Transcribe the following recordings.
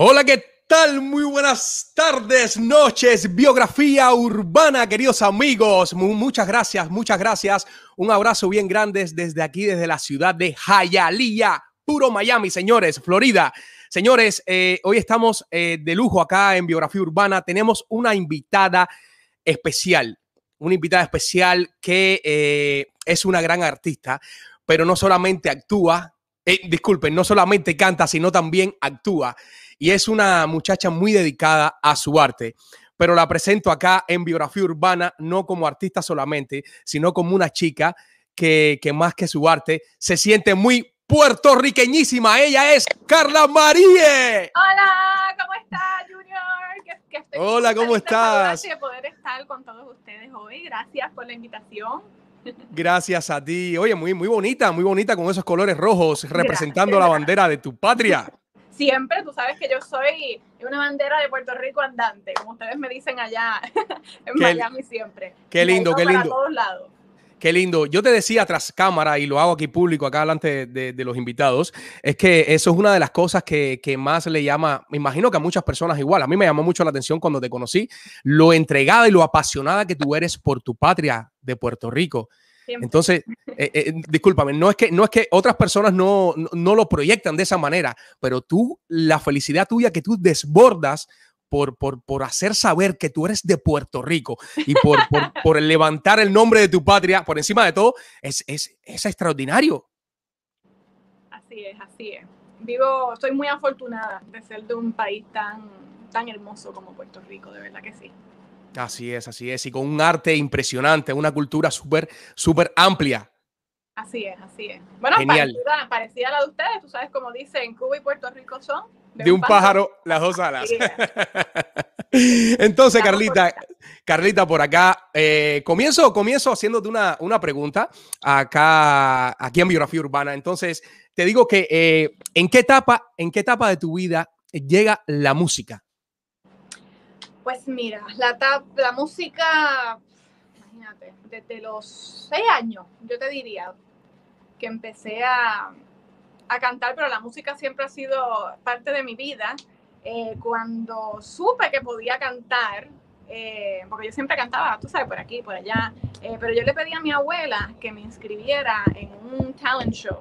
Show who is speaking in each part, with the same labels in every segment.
Speaker 1: Hola, ¿qué tal? Muy buenas tardes, noches, biografía urbana, queridos amigos. muchas gracias, muchas gracias. Un abrazo bien grande desde aquí, desde la ciudad de Hialeah, puro Miami, señores, Florida. Señores, eh, hoy estamos eh, de lujo acá en Biografía Urbana. Tenemos una invitada especial, una invitada especial que eh, es una gran artista, pero no solamente actúa, disculpen, no solamente canta, sino también actúa y es una muchacha muy dedicada a su arte. Pero la presento acá en Biografía Urbana, no como artista solamente, sino como una chica que, más que su arte se siente muy puertorriqueñísima. Ella es Carla Marie.
Speaker 2: Hola, ¿cómo estás, Junior?
Speaker 1: Hola, ¿cómo estás?
Speaker 2: De poder estar con todos ustedes hoy. Gracias por la invitación.
Speaker 1: Gracias a ti. Oye, muy, muy bonita, muy bonita con esos colores rojos representando la bandera de tu patria
Speaker 2: siempre, tú sabes que yo soy una bandera de Puerto Rico andante, como ustedes me dicen allá en Miami siempre.
Speaker 1: Qué lindo, qué lindo.
Speaker 2: todos lados.
Speaker 1: Qué lindo. Yo te decía tras cámara, y lo hago aquí público, acá delante de, los invitados, es que eso es una de las cosas que, que, más le llama, me imagino que a muchas personas igual, a mí me llamó mucho la atención cuando te conocí, lo entregada y lo apasionada que tú eres por tu patria de Puerto Rico. Entonces, eh, eh, discúlpame, no es, que, no es que otras personas no, no, lo proyectan de esa manera, pero tú, la felicidad tuya que tú desbordas por, por, por, hacer saber que tú eres de Puerto Rico y por, por, por levantar el nombre de tu patria por encima de todo, es, es, es, extraordinario.
Speaker 2: Así es, así es. Vivo, estoy muy afortunada de ser de un país tan, tan hermoso como Puerto Rico, de verdad que sí.
Speaker 1: Así es, así es. Y con un arte impresionante, una cultura súper, súper amplia.
Speaker 2: Así es, así es. Bueno, Parecida, a la de ustedes, tú sabes, como dicen, Cuba y Puerto Rico son.
Speaker 1: De, un, pájaro, las dos alas. Entonces, Carlita, Carlita, por acá, eh, comienzo, comienzo haciéndote una, una pregunta acá, aquí en Biografía Urbana. Entonces, te digo que, eh, ¿en qué etapa, en qué etapa de tu vida llega la música?
Speaker 2: Pues mira, la, la música, imagínate, desde los seis años, yo te diría, que empecé a, cantar, pero la música siempre ha sido parte de mi vida. Eh, cuando supe que podía cantar, eh, porque yo siempre cantaba, tú sabes, por aquí, por allá, eh, pero yo le pedí a mi abuela que me inscribiera en un talent show,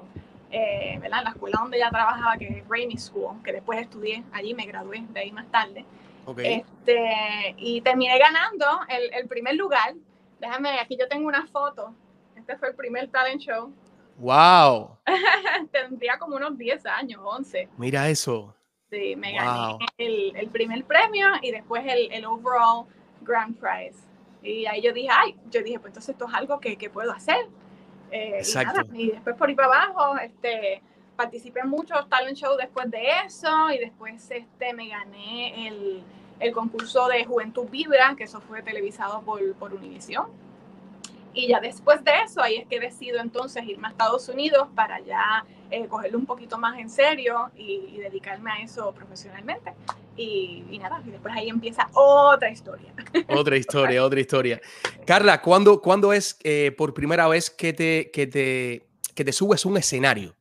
Speaker 2: ¿verdad? En la escuela donde ella trabajaba, que es Rainy School, que después estudié allí, me gradué de ahí más tarde. Este, y terminé ganando el, el, primer lugar. Déjame, aquí yo tengo una foto. Este fue el primer talent show.
Speaker 1: ¡Wow!
Speaker 2: Tendría como unos 10 años, 11.
Speaker 1: Mira eso.
Speaker 2: Sí, me gané el, el, primer premio y después el, el, overall grand prize. Y ahí yo dije, ay, yo dije, pues entonces esto es algo que, que puedo hacer. Eh, Exacto. Y, y, después por ahí para abajo, este, participé en muchos talent shows después de eso y después este, me gané el, el concurso de Juventud Vibra, que eso fue televisado por, por Univision. Y ya después de eso, ahí es que decido entonces irme a Estados Unidos para ya eh, cogerlo un poquito más en serio y, dedicarme a eso profesionalmente. Y, y, nada, y después ahí empieza otra historia.
Speaker 1: Otra historia, otra historia. Carla, ¿cuándo, ¿cuándo es eh, por primera vez que te, que, te, que te subes un escenario?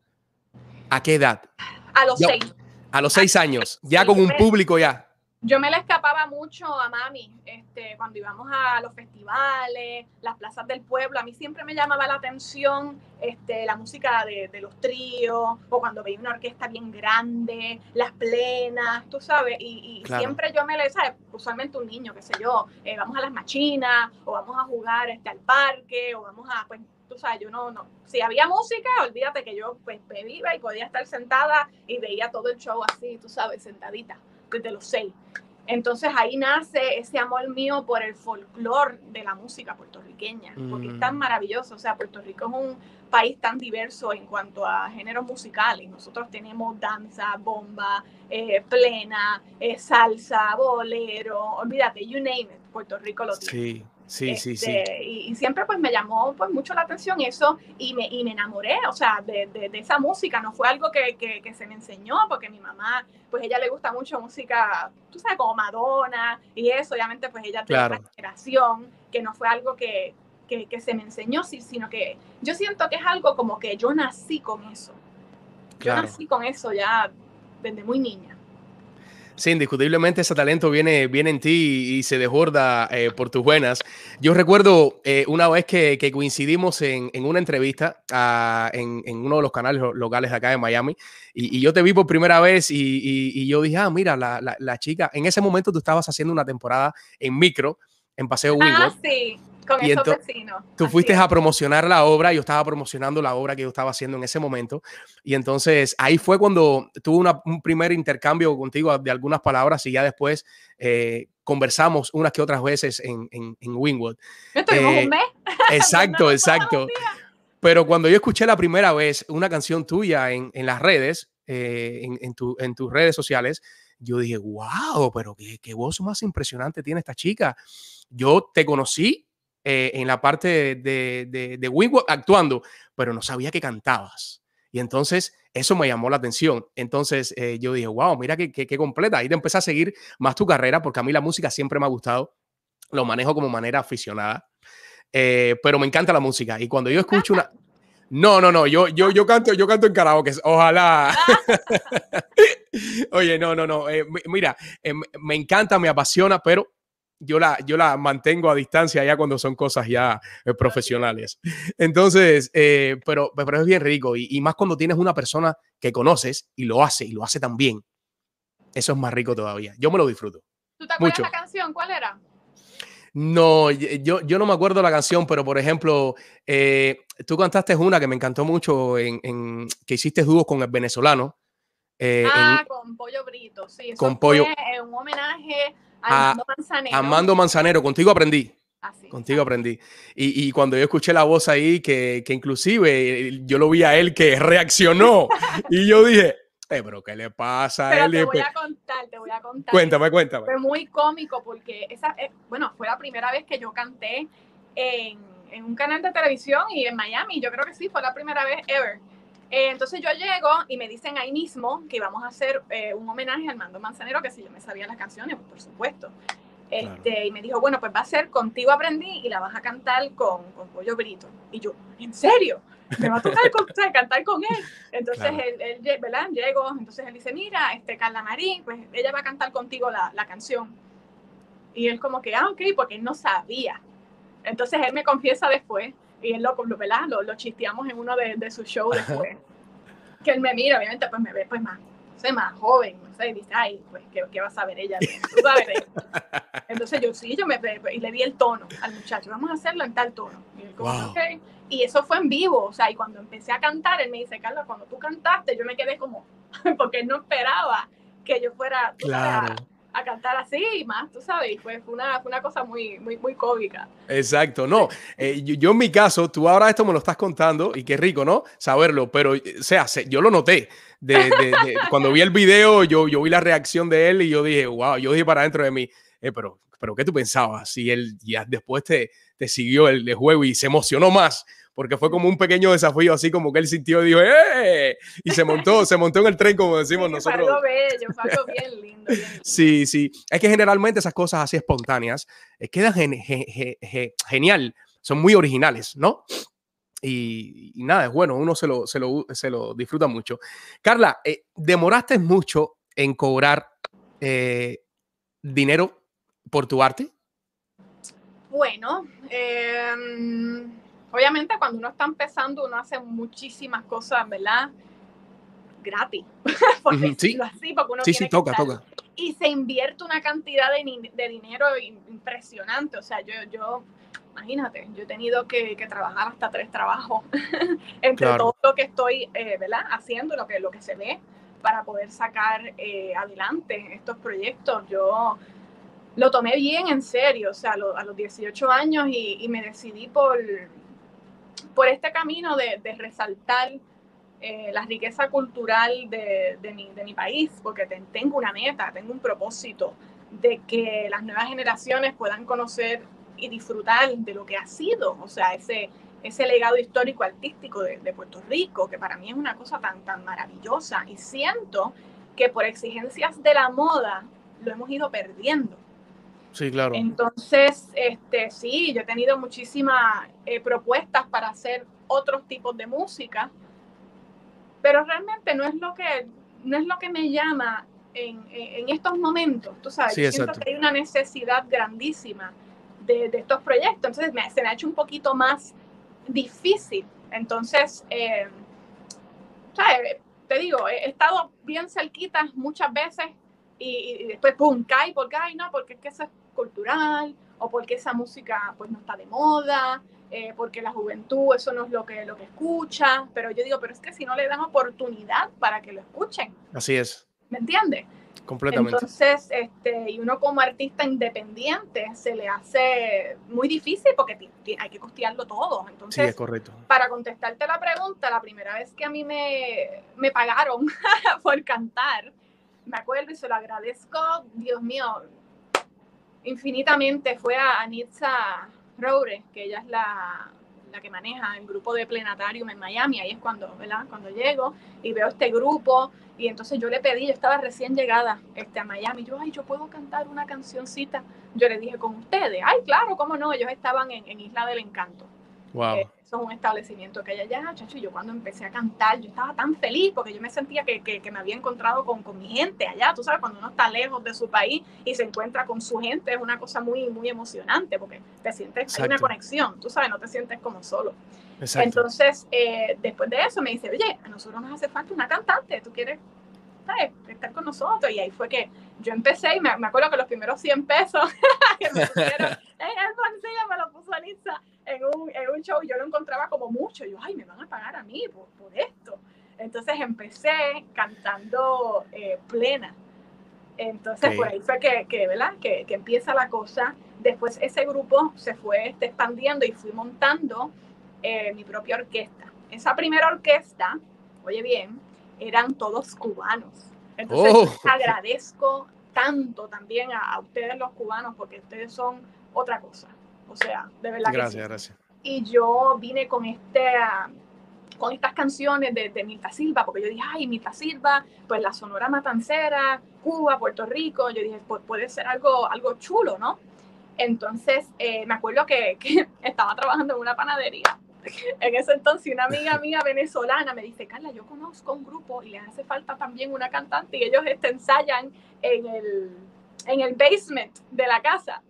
Speaker 1: ¿A qué edad?
Speaker 2: A los seis.
Speaker 1: A los seis años, ya con un público ya.
Speaker 2: Yo me la escapaba mucho a mami, este, cuando íbamos a los festivales, las plazas del pueblo, a mí siempre me llamaba la atención este, la música de, los tríos, o cuando veía una orquesta bien grande, las plenas, tú sabes, y, siempre yo me le, ¿sabes? Usualmente un niño, qué sé yo, eh, vamos a las machinas, o vamos a jugar este, al parque, o vamos a, pues, tú sabes, yo no, no, si había música, olvídate que yo pues me iba y podía estar sentada y veía todo el show así, tú sabes, sentadita, desde los seis. Entonces ahí nace ese amor mío por el folclore de la música puertorriqueña, porque es tan mm. maravilloso. O sea, Puerto Rico es un país tan diverso en cuanto a géneros musicales. Nosotros tenemos danza, bomba, eh, plena, eh, salsa, bolero, olvídate, you name it, Puerto Rico lo tiene.
Speaker 1: Sí. Sí, sí, sí.
Speaker 2: Este, y, siempre pues me llamó pues mucho la atención eso y me, y me enamoré, o sea, de, de, esa música. No fue algo que, que, que, se me enseñó porque mi mamá, pues ella le gusta mucho música, tú sabes, como Madonna y eso, obviamente pues ella tiene una generación que no fue algo que, que, se me enseñó, sino que yo siento que es algo como que yo nací con eso. Yo nací con eso ya desde muy niña.
Speaker 1: Sí, indiscutiblemente ese talento viene, viene en ti y, se desborda eh, por tus buenas. Yo recuerdo eh, una vez que, coincidimos en, una entrevista ah, en, uno de los canales locales de acá de Miami y, yo te vi por primera vez y, yo dije, ah, mira, la, chica, en ese momento tú estabas haciendo una temporada en micro en Paseo
Speaker 2: Ah, sí con
Speaker 1: y esos Tú fuiste a promocionar la obra, yo estaba promocionando la obra que yo estaba haciendo en ese momento. Y entonces ahí fue cuando tuve un primer intercambio contigo de algunas palabras y ya después eh, conversamos unas que otras veces en, en, en Wingwood.
Speaker 2: Estuvimos un eh, mes.
Speaker 1: Exacto, exacto. Pero cuando yo escuché la primera vez una canción tuya en, en las redes, eh, en, en, tu, en tus redes sociales, yo dije, wow, pero qué, qué voz más impresionante tiene esta chica. Yo te conocí eh, en la parte de, de, de actuando, pero no sabía que cantabas. Y entonces eso me llamó la atención. Entonces eh, yo dije, wow, mira qué, qué, completa. Ahí te empecé a seguir más tu carrera, porque a mí la música siempre me ha gustado. Lo manejo como manera aficionada. Eh, pero me encanta la música. Y cuando yo escucho una... No, no, no, yo, yo, yo canto, yo canto en karaoke, ojalá. Oye, no, no, no, mira, me encanta, me apasiona, pero yo la, yo la mantengo a distancia ya cuando son cosas ya eh, profesionales. Entonces, eh, pero, pero es bien rico y, más cuando tienes una persona que conoces y lo hace y lo hace tan bien. Eso es más rico todavía. Yo me lo disfruto.
Speaker 2: ¿Tú te acuerdas la canción? ¿Cuál era?
Speaker 1: No, yo, yo no me acuerdo la canción, pero por ejemplo, eh, tú cantaste una que me encantó mucho en, que hiciste dúos con el venezolano.
Speaker 2: ah, con Pollo Brito, sí. Eso con fue Pollo. un homenaje Armando Manzanero.
Speaker 1: Armando Manzanero, contigo aprendí. Contigo aprendí. Y, cuando yo escuché la voz ahí, que, inclusive yo lo vi a él que reaccionó. y yo dije, eh, pero ¿qué le pasa
Speaker 2: a él? Te voy a contar, te voy a contar.
Speaker 1: Cuéntame, cuéntame.
Speaker 2: Fue muy cómico porque esa, eh, bueno, fue la primera vez que yo canté en, en, un canal de televisión y en Miami. Yo creo que sí, fue la primera vez ever. Eh, entonces yo llego y me dicen ahí mismo que íbamos a hacer eh, un homenaje al Mando Manzanero, que si yo me sabía las canciones, pues por supuesto. Este, Y me dijo, bueno, pues va a ser Contigo Aprendí y la vas a cantar con, con Pollo Brito. Y yo, ¿en serio? Me va a tocar cantar con él. Entonces él, ¿verdad? Llego, entonces él dice, mira, este, Carla Marín, pues ella va a cantar contigo la, la canción. Y él como que, ah, ok, porque él no sabía. Entonces él me confiesa después y él lo, ¿verdad? Lo, lo chisteamos en uno de, de sus shows después. que él me mira, obviamente, pues me ve pues más, no sé, más joven, no sé, y dice, ay, pues, ¿qué, qué va a saber ella? Tú sabes Entonces yo sí, yo me y le di el tono al muchacho, vamos a hacerlo en tal tono. Y, como, okay. y eso fue en vivo, o sea, y cuando empecé a cantar, él me dice, Carla, cuando tú cantaste, yo me quedé como, porque él no esperaba que yo fuera, claro a cantar así y más, tú sabes, fue, una, fue una cosa muy, muy, muy cómica.
Speaker 1: Exacto, no, eh, yo, en mi caso, tú ahora esto me lo estás contando y qué rico, ¿no? Saberlo, pero, o sea, yo lo noté. De, cuando vi el video, yo, yo vi la reacción de él y yo dije, wow, yo dije para dentro de mí, eh, pero, pero ¿qué tú pensabas? Si él ya después te, te siguió el, el juego y se emocionó más porque fue como un pequeño desafío, así como que él sintió y dijo, ¡eh! Y se montó, se montó en el tren, como decimos nosotros.
Speaker 2: Fue algo bello, fue algo bien lindo,
Speaker 1: Sí, sí. Es que generalmente esas cosas así espontáneas eh, quedan genial, son muy originales, ¿no? Y, nada, es bueno, uno se lo, se lo, se lo disfruta mucho. Carla, eh, ¿demoraste mucho en cobrar eh, dinero por tu arte?
Speaker 2: Bueno, eh, Obviamente cuando uno está empezando uno hace muchísimas cosas, ¿verdad? Gratis.
Speaker 1: sí, así, porque uno sí, sí, toca, toca.
Speaker 2: Y se invierte una cantidad de, de, dinero impresionante. O sea, yo, yo, imagínate, yo he tenido que, que trabajar hasta tres trabajos entre todo lo que estoy, eh, ¿verdad? Haciendo, lo que, lo que se ve para poder sacar eh, adelante estos proyectos. Yo lo tomé bien en serio, o sea, a, los 18 años y, y me decidí por, por este camino de, resaltar eh, la riqueza cultural de, mi, país, porque tengo una meta, tengo un propósito de que las nuevas generaciones puedan conocer y disfrutar de lo que ha sido, o sea, ese, ese legado histórico artístico de, Puerto Rico, que para mí es una cosa tan, tan maravillosa. Y siento que por exigencias de la moda lo hemos ido perdiendo.
Speaker 1: Sí, claro.
Speaker 2: Entonces, este, sí, yo he tenido muchísimas eh, propuestas para hacer otros tipos de música, pero realmente no es lo que, no es lo que me llama en, en, estos momentos, tú sabes, siento que hay una necesidad grandísima de, de estos proyectos, entonces me, se me ha hecho un poquito más difícil. Entonces, eh, te digo, he estado bien cerquita muchas veces y, después, ¡pum!, cae porque, ay, no, porque es que eso es cultural o porque esa música pues no está de moda, eh, porque la juventud eso no es lo que, lo que escucha, pero yo digo, pero es que si no le dan oportunidad para que lo escuchen.
Speaker 1: Así es.
Speaker 2: ¿Me entiendes?
Speaker 1: Completamente.
Speaker 2: Entonces, este, y uno como artista independiente se le hace muy difícil porque hay que costearlo todo. Entonces,
Speaker 1: sí, es correcto.
Speaker 2: Para contestarte la pregunta, la primera vez que a mí me, me pagaron por cantar, me acuerdo y se lo agradezco, Dios mío, infinitamente, fue a Anitza Roure, que ella es la, la que maneja el grupo de Planetarium en Miami, ahí es cuando, ¿verdad? Cuando llego y veo este grupo y entonces yo le pedí, yo estaba recién llegada este, a Miami, yo, ay, yo puedo cantar una cancioncita. Yo le dije, con ustedes, ay, claro, cómo no, ellos estaban en, en Isla del Encanto.
Speaker 1: Wow.
Speaker 2: Eh, eso es un establecimiento que hay allá, chacho, y yo cuando empecé a cantar, yo estaba tan feliz porque yo me sentía que, que, que, me había encontrado con, con mi gente allá, tú sabes, cuando uno está lejos de su país y se encuentra con su gente, es una cosa muy, muy emocionante porque te sientes, hay una conexión, tú sabes, no te sientes como solo. Exacto. Entonces, eh, después de eso me dice, oye, a nosotros nos hace falta una cantante, ¿tú quieres ¿sabes? estar con nosotros? Y ahí fue que yo empecé y me, me acuerdo que los primeros 100 pesos que me pusieron, el me lo puso Anitza en un, en un show, yo lo encontraba como mucho. Yo, ay, me van a pagar a mí por, por esto. Entonces empecé cantando eh, plena. Entonces por ahí fue que, que ¿verdad? Que, que, empieza la cosa. Después ese grupo se fue este, expandiendo y fui montando eh, mi propia orquesta. Esa primera orquesta, oye bien, eran todos cubanos. Entonces oh. agradezco tanto también a, a, ustedes los cubanos porque ustedes son otra cosa. O sea, de verdad.
Speaker 1: Gracias,
Speaker 2: que
Speaker 1: sí. gracias.
Speaker 2: Y yo vine con este con estas canciones de, de Milta Silva, porque yo dije, ay, Milta Silva, pues la Sonora Matancera, Cuba, Puerto Rico, yo dije, pues puede ser algo, algo chulo, ¿no? Entonces, eh, me acuerdo que, que, estaba trabajando en una panadería. En ese entonces, una amiga mía venezolana me dice, Carla, yo conozco un grupo y les hace falta también una cantante y ellos este, ensayan en el, en el basement de la casa.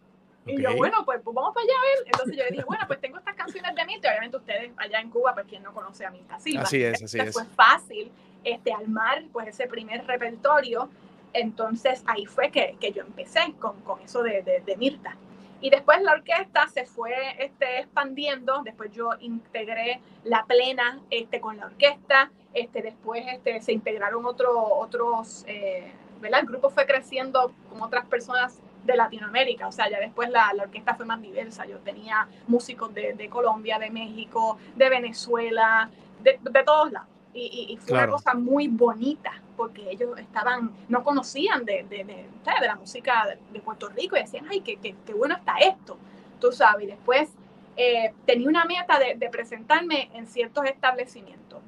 Speaker 2: Y yo, bueno, pues, pues, vamos para allá a ver. Entonces yo le dije, bueno, pues tengo estas canciones de Milta. Obviamente ustedes allá en Cuba, pues quien no conoce a Milta Silva.
Speaker 1: Así es, así
Speaker 2: Entonces, es. Fue fácil este, armar pues ese primer repertorio. Entonces ahí fue que, que yo empecé con, con eso de, de, de, Mirta. Y después la orquesta se fue este, expandiendo. Después yo integré la plena este, con la orquesta. Este, después este, se integraron otro, otros, eh, ¿verdad? El grupo fue creciendo con otras personas de Latinoamérica, o sea, ya después la, la orquesta fue más diversa, yo tenía músicos de, de Colombia, de México, de Venezuela, de, de todos lados. Y, y, fue claro. una cosa muy bonita, porque ellos estaban, no conocían de, de, de, de la música de, Puerto Rico y decían, ay, qué, qué, qué bueno está esto, tú sabes. Y después eh, tenía una meta de, presentarme en ciertos establecimientos.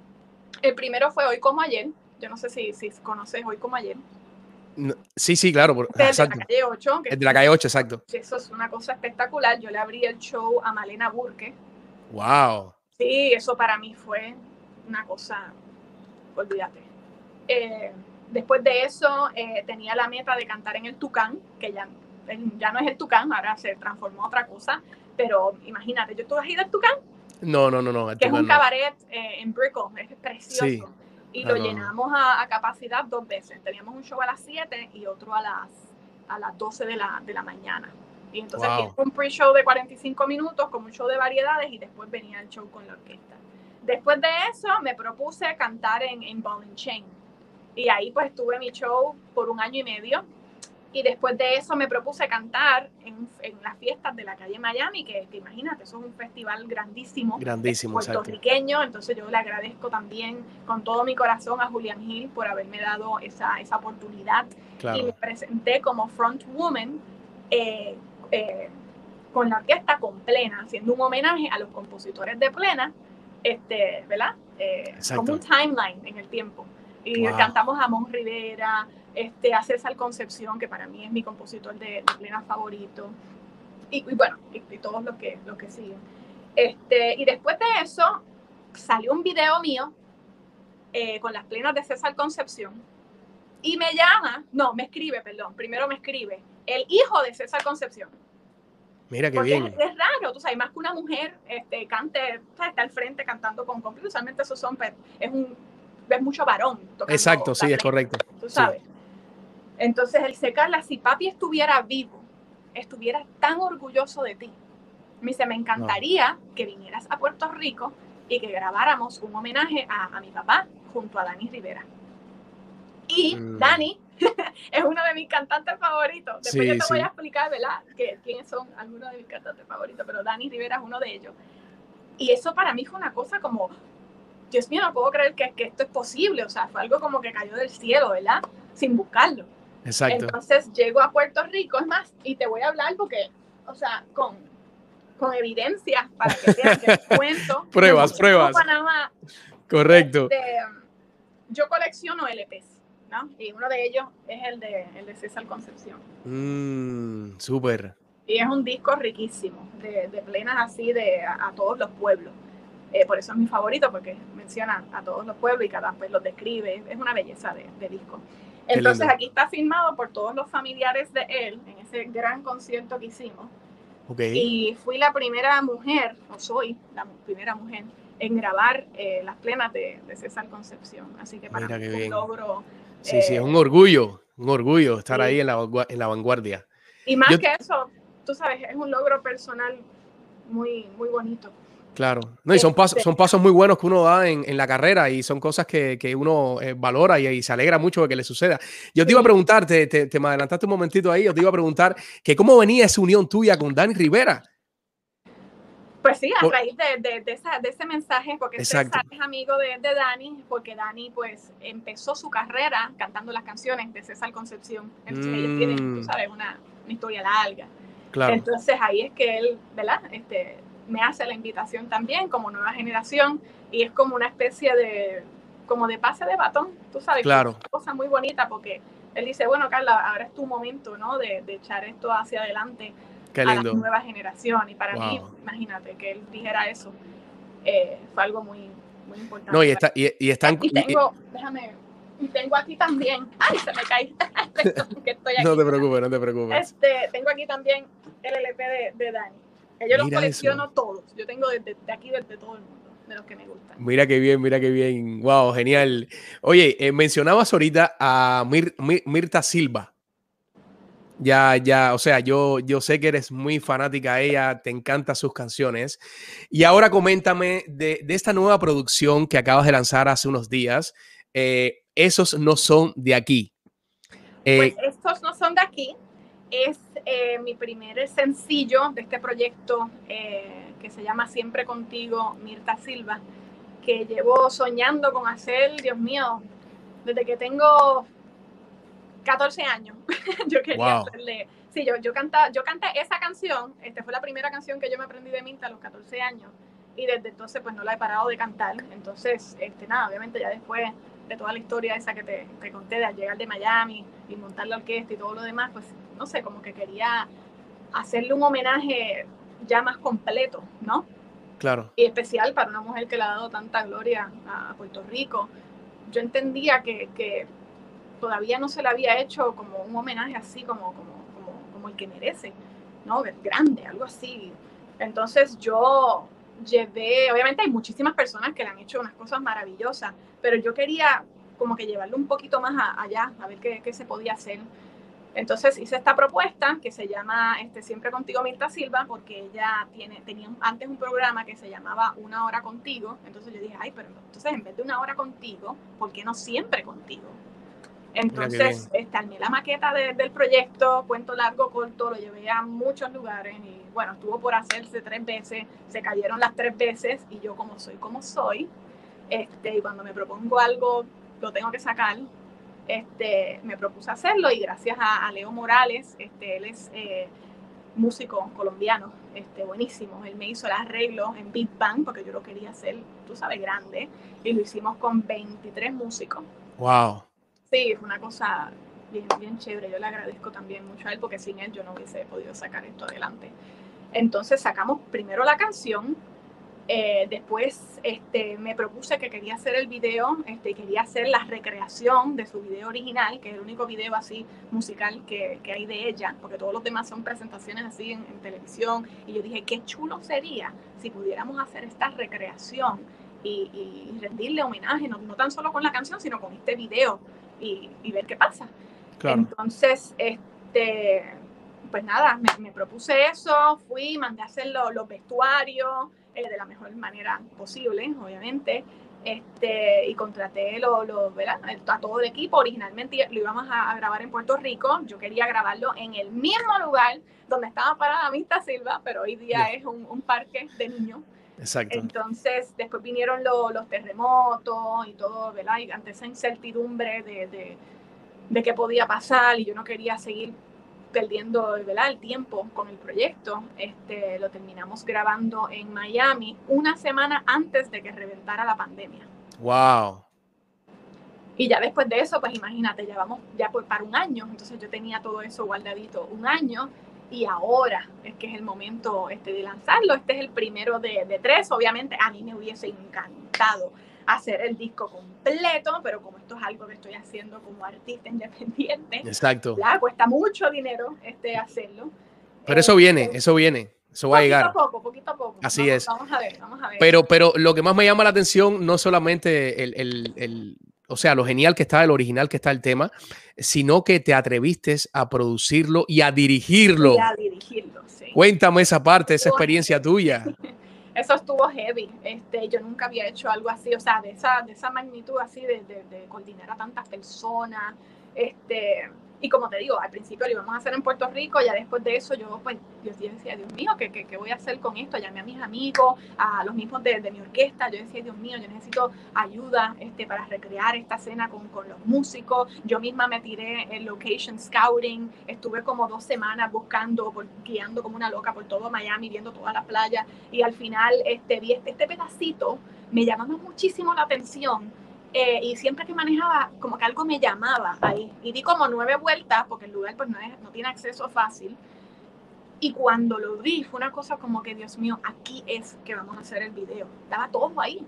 Speaker 2: El primero fue Hoy como Ayer, yo no sé si, si conoces Hoy como Ayer.
Speaker 1: No, sí, sí, claro. Por,
Speaker 2: de exacto. la calle 8.
Speaker 1: Que, de la calle 8, exacto.
Speaker 2: Eso es una cosa espectacular. Yo le abrí el show a Malena Burke.
Speaker 1: ¡Wow!
Speaker 2: Sí, eso para mí fue una cosa, olvídate. Eh, después de eso, eh, tenía la meta de cantar en el Tucán, que ya, ya no es el Tucán, ahora se transformó a otra cosa. Pero imagínate, ¿yo tú has ido al Tucán?
Speaker 1: No, no, no, no.
Speaker 2: Que es un cabaret eh, en Brickell, es precioso. Sí y lo llenamos a, a, capacidad dos veces. Teníamos un show a las 7 y otro a las, a las 12 de la, de la mañana. Y entonces wow. un pre-show de 45 minutos con un show de variedades y después venía el show con la orquesta. Después de eso me propuse cantar en, en Ball and Chain. Y ahí pues tuve mi show por un año y medio y después de eso me propuse cantar en, en las fiestas de la calle Miami, que, que, imagínate, eso es un festival grandísimo,
Speaker 1: grandísimo
Speaker 2: puertorriqueño. Entonces yo le agradezco también con todo mi corazón a Julian Hill por haberme dado esa, esa oportunidad.
Speaker 1: Claro.
Speaker 2: Y me presenté como front woman eh, eh, con la orquesta con Plena, haciendo un homenaje a los compositores de Plena, este, ¿verdad? Eh, como un timeline en el tiempo. Y wow. cantamos a Mon Rivera, este, a César Concepción, que para mí es mi compositor de, de plena favorito, y, y bueno, y, y, todos los que, los que siguen. Este, y después de eso, salió un video mío eh, con las plenas de César Concepción, Y me llama, no, me escribe, perdón, primero me escribe, el hijo de César Concepción.
Speaker 1: Mira qué bien.
Speaker 2: Es, raro, tú sabes, más que una mujer este, cante, está al frente cantando con completo, usualmente esos son, es un, ves mucho varón.
Speaker 1: Exacto, sí, es correcto.
Speaker 2: Tú sabes. Entonces él dice, Carla, si papi estuviera vivo, estuviera tan orgulloso de ti. Me dice, me encantaría que vinieras a Puerto Rico y que grabáramos un homenaje a, a mi papá junto a Dani Rivera. Y mm. Dani es uno de mis cantantes favoritos. Después yo te voy a explicar, ¿verdad? Que, quiénes son algunos de mis cantantes favoritos, pero Dani Rivera es uno de ellos. Y eso para mí fue una cosa como, Dios mío, no puedo creer que, que esto es posible. O sea, fue algo como que cayó del cielo, ¿verdad? Sin buscarlo.
Speaker 1: Exacto.
Speaker 2: Entonces llego a Puerto Rico, es más, y te voy a hablar porque, o sea, con, con evidencia para que veas que cuento.
Speaker 1: pruebas, pruebas. Correcto.
Speaker 2: Este, yo colecciono LPs y uno de ellos es el de, el de César Concepción.
Speaker 1: Mmm, súper.
Speaker 2: Y es un disco riquísimo, de, de plenas así de a, todos los pueblos. Eh, por eso es mi favorito, porque menciona a todos los pueblos y cada vez los describe. Es una belleza de, de disco. Entonces aquí está filmado por todos los familiares de él en ese gran concierto que hicimos.
Speaker 1: Okay.
Speaker 2: Y fui la primera mujer, o soy la primera mujer, en grabar eh, las plenas de, de, César Concepción. Así que para mí es un logro
Speaker 1: Sí, sí, es un orgullo, un orgullo estar ahí en la, en la vanguardia.
Speaker 2: Y más que eso, tú sabes, es un logro personal muy, muy bonito.
Speaker 1: Claro, no, y son pasos, son pasos muy buenos que uno da en, en la carrera y son cosas que, que uno eh, valora y, se alegra mucho de que le suceda. Yo te iba a preguntar, te, te, me adelantaste un momentito ahí, yo te iba a preguntar que cómo venía esa unión tuya con Dani Rivera.
Speaker 2: Pues sí, a raíz de, de, esa, de ese mensaje, porque César es amigo de, Dani, porque Dani pues empezó su carrera cantando las canciones de César Concepción. Entonces ellos tienen, tú mm. sabes, una, una, historia larga.
Speaker 1: Claro.
Speaker 2: Entonces ahí es que él, ¿verdad? Este, me hace la invitación también como nueva generación y es como una especie de, como de pase de batón, tú sabes,
Speaker 1: claro.
Speaker 2: una cosa muy bonita porque él dice, bueno, Carla, ahora es tu momento, ¿no? De, de echar esto hacia adelante a la nueva generación. Y para mí, imagínate que él dijera eso, eh, fue algo muy, muy importante.
Speaker 1: No, y, está, y, y están...
Speaker 2: Y tengo, déjame, y tengo aquí también, ay, se me cae,
Speaker 1: No te preocupes, no te preocupes.
Speaker 2: Este, tengo aquí también el LP de, de Dani. Yo los colecciono todos, yo tengo desde de aquí, desde todo el mundo. De los que me gustan.
Speaker 1: Mira qué bien, mira qué bien. Wow, genial. Oye, eh, mencionabas ahorita a Mir, Mir, Mirta Silva. Ya, ya, o sea, yo, yo sé que eres muy fanática de ella, te encantan sus canciones. Y ahora coméntame de, de esta nueva producción que acabas de lanzar hace unos días. Eh, esos no son de aquí.
Speaker 2: Eh, pues estos no son de aquí. Es eh, mi primer sencillo de este proyecto eh, que se llama Siempre Contigo, Mirta Silva, que llevo soñando con hacer, Dios mío, desde que tengo 14 años. yo quería hacerle. Sí, yo, yo, canta, yo canté esa canción. Este fue la primera canción que yo me aprendí de Minta a los 14 años. Y desde entonces, pues no la he parado de cantar. Entonces, este, nada, obviamente ya después de toda la historia esa que te, te conté de llegar de Miami y montar la orquesta y todo lo demás, pues no sé, como que quería hacerle un homenaje ya más completo, ¿no?
Speaker 1: Claro.
Speaker 2: Y especial para una mujer que le ha dado tanta gloria a Puerto Rico. Yo entendía que, que todavía no se le había hecho como un homenaje así como, como, como, como el que merece, ¿no? Grande, algo así. Entonces yo llevé, obviamente hay muchísimas personas que le han hecho unas cosas maravillosas, pero yo quería como que llevarlo un poquito más allá, a ver qué, qué, se podía hacer. Entonces hice esta propuesta que se llama este, Siempre Contigo Mirta Silva, porque ella tiene, tenía antes un programa que se llamaba Una Hora Contigo. Entonces yo dije, ay, pero entonces en vez de una hora contigo, ¿por qué no siempre contigo? Entonces, armé la maqueta del proyecto, cuento largo, corto, lo llevé a muchos lugares y bueno, estuvo por hacerse tres veces, se cayeron las tres veces y yo como soy como soy, este, y cuando me propongo algo, lo tengo que sacar, este, me propuse hacerlo y gracias a, Leo Morales, este, él es eh, músico colombiano, este, buenísimo, él me hizo el arreglo en Big Bang porque yo lo quería hacer, tú sabes, grande, y lo hicimos con 23 músicos.
Speaker 1: ¡Wow!
Speaker 2: Sí, fue una cosa bien, bien chévere. Yo le agradezco también mucho a él porque sin él yo no hubiese podido sacar esto adelante. Entonces sacamos primero la canción Eh, después este, me propuse que quería hacer el video, este, quería hacer la recreación de su video original, que es el único video así musical que, que hay de ella, porque todos los demás son presentaciones así en, televisión. Y yo dije, qué chulo sería si pudiéramos hacer esta recreación y, y rendirle homenaje, no, no, tan solo con la canción, sino con este video y, y ver qué pasa. Entonces, este, pues nada, me, propuse eso, fui, mandé a hacer los vestuarios, eh, de la mejor manera posible, obviamente. Este, y contraté lo, lo, a todo el equipo. Originalmente lo íbamos a, grabar en Puerto Rico. Yo quería grabarlo en el mismo lugar donde estaba parada Mista Silva, pero hoy día es un, un, parque de niños.
Speaker 1: Exacto.
Speaker 2: Entonces, después vinieron los terremotos y todo, ¿verdad? Y ante esa incertidumbre de, de, de qué podía pasar y yo no quería seguir perdiendo ¿verdad? el tiempo con el proyecto. Este, lo terminamos grabando en Miami una semana antes de que reventara la pandemia.
Speaker 1: ¡Wow!
Speaker 2: Y ya después de eso, pues imagínate, ya vamos ya por, para un año. Entonces yo tenía todo eso guardadito un año y ahora es que es el momento este, de lanzarlo. Este es el primero de, de tres. Obviamente a mí me hubiese encantado hacer el disco completo, pero como esto es algo que estoy haciendo como artista independiente,
Speaker 1: Exacto.
Speaker 2: cuesta mucho dinero este, hacerlo.
Speaker 1: Pero eso viene, este, eso viene. Eso va a llegar.
Speaker 2: Poquito a poco, poquito a poco.
Speaker 1: Así es.
Speaker 2: Vamos a ver, vamos a ver.
Speaker 1: Pero, pero lo que más me llama la atención, no solamente el, el, el, o sea, lo genial que está, el original que está el tema, sino que te atreviste a producirlo y a dirigirlo.
Speaker 2: Y a dirigirlo, sí.
Speaker 1: Cuéntame esa parte, esa experiencia tuya.
Speaker 2: Eso estuvo heavy. Este, yo nunca había hecho algo así, o sea, de esa, de esa magnitud así, de, de, de coordinar a tantas personas. Este, y como te digo, al principio lo íbamos a hacer en Puerto Rico, ya después de eso yo, pues, yo decía, Dios mío, ¿qué, qué, voy a hacer con esto? Llamé a mis amigos, a los mismos de, mi orquesta, yo decía, Dios mío, yo necesito ayuda este, para recrear esta escena con, con los músicos. Yo misma me tiré en location scouting, estuve como dos semanas buscando, guiando como una loca por todo Miami, viendo toda la playa, y al final este, vi este, este pedacito, me llamaba muchísimo la atención eh, y siempre que manejaba, como que algo me llamaba ahí. Y di como nueve vueltas, porque el lugar pues no, es, no tiene acceso fácil. Y cuando lo vi, fue una cosa como que, Dios mío, aquí es que vamos a hacer el video. Estaba todo ahí,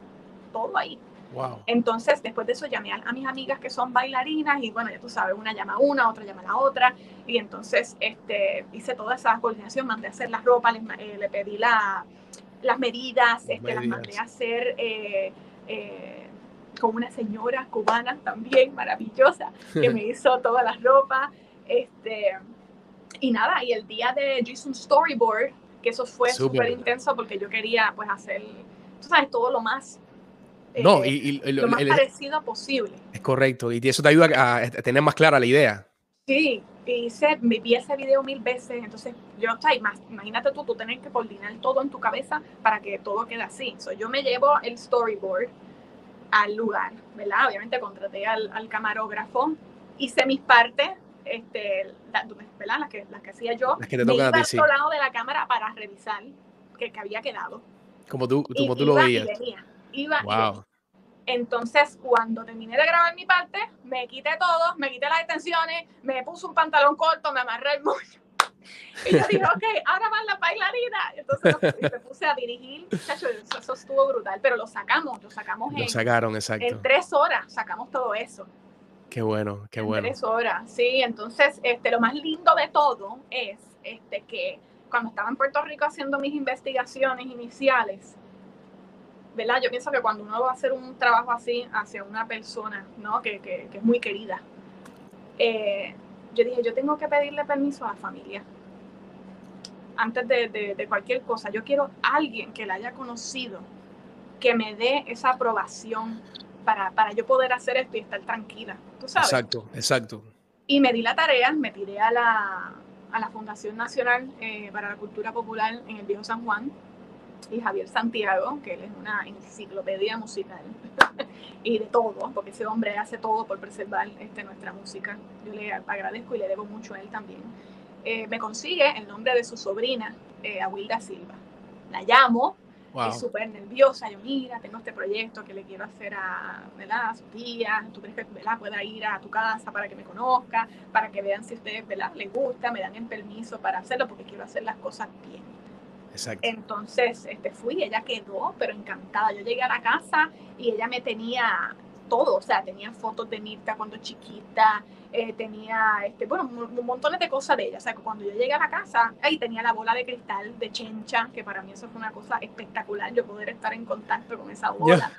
Speaker 2: todo ahí.
Speaker 1: Wow.
Speaker 2: Entonces, después de eso, llamé a, a, mis amigas que son bailarinas y bueno, ya tú sabes, una llama a una, otra llama a la otra. Y entonces este, hice toda esa coordinación, mandé a hacer la ropa, les, eh, le pedí la, las medidas, las, este, medidas. las mandé a hacer... Eh, eh, con una señora cubana también maravillosa que me hizo toda la ropa. Este, y nada, y el día de yo hice un storyboard, que eso fue súper intenso porque yo quería pues hacer, tú sabes, todo lo más
Speaker 1: no, eh, y,
Speaker 2: y, lo, lo, más el, parecido posible.
Speaker 1: Es correcto, y eso te ayuda a, a tener más clara la idea.
Speaker 2: Sí, hice, vi ese video mil veces, entonces yo, o sea, imagínate tú, tú tener que coordinar todo en tu cabeza para que todo quede así. So, yo me llevo el storyboard, al lugar, ¿verdad? Obviamente contraté al, al camarógrafo, hice mis partes, este, ¿verdad? Las que, las que hacía yo,
Speaker 1: las que te
Speaker 2: al otro lado de la cámara para revisar que, que había quedado.
Speaker 1: Como tú, como
Speaker 2: y,
Speaker 1: tú
Speaker 2: iba
Speaker 1: lo veías.
Speaker 2: Y venía, iba
Speaker 1: wow.
Speaker 2: y. Entonces, cuando terminé de grabar mi parte, me quité todo, me quité las extensiones, me puse un pantalón corto, me amarré el moño. Y yo dije, ok, ahora van las bailarinas. Entonces me puse a dirigir. Chacho, eso, eso, estuvo brutal, pero lo sacamos, lo sacamos
Speaker 1: lo
Speaker 2: en,
Speaker 1: sacaron, exacto.
Speaker 2: en tres horas, sacamos todo eso.
Speaker 1: Qué bueno, qué
Speaker 2: en
Speaker 1: bueno.
Speaker 2: Tres horas, sí. Entonces, este, lo más lindo de todo es este, que cuando estaba en Puerto Rico haciendo mis investigaciones iniciales, ¿verdad? Yo pienso que cuando uno va a hacer un trabajo así hacia una persona, ¿no? Que, que, que es muy querida, eh, yo dije, yo tengo que pedirle permiso a la familia. Antes de, de, de, cualquier cosa, yo quiero alguien que la haya conocido, que me dé esa aprobación para, para yo poder hacer esto y estar tranquila. ¿Tú sabes?
Speaker 1: Exacto, exacto.
Speaker 2: Y me di la tarea, me tiré a la, a la Fundación Nacional eh, para la Cultura Popular en el Viejo San Juan y Javier Santiago, que él es una enciclopedia musical y de todo, porque ese hombre hace todo por preservar este, nuestra música. Yo le agradezco y le debo mucho a él también. Eh, me consigue el nombre de su sobrina, eh, Awilda Silva. La llamo, wow. es súper nerviosa. Yo, mira, tengo este proyecto que le quiero hacer a, ¿verdad? a su tía. ¿Tú crees que ¿verdad? pueda ir a tu casa para que me conozca? Para que vean si ustedes ¿verdad? les gusta, me dan el permiso para hacerlo, porque quiero hacer las cosas bien Exacto. Entonces este, fui, ella quedó, pero encantada. Yo llegué a la casa y ella me tenía todo, o sea, tenía fotos de Mirta cuando chiquita, eh, tenía, este, bueno, un, montón de cosas de ella. O sea, cuando yo llegué a la casa, ahí tenía la bola de cristal de Chencha, que para mí eso fue una cosa espectacular, yo poder estar en contacto con esa bola.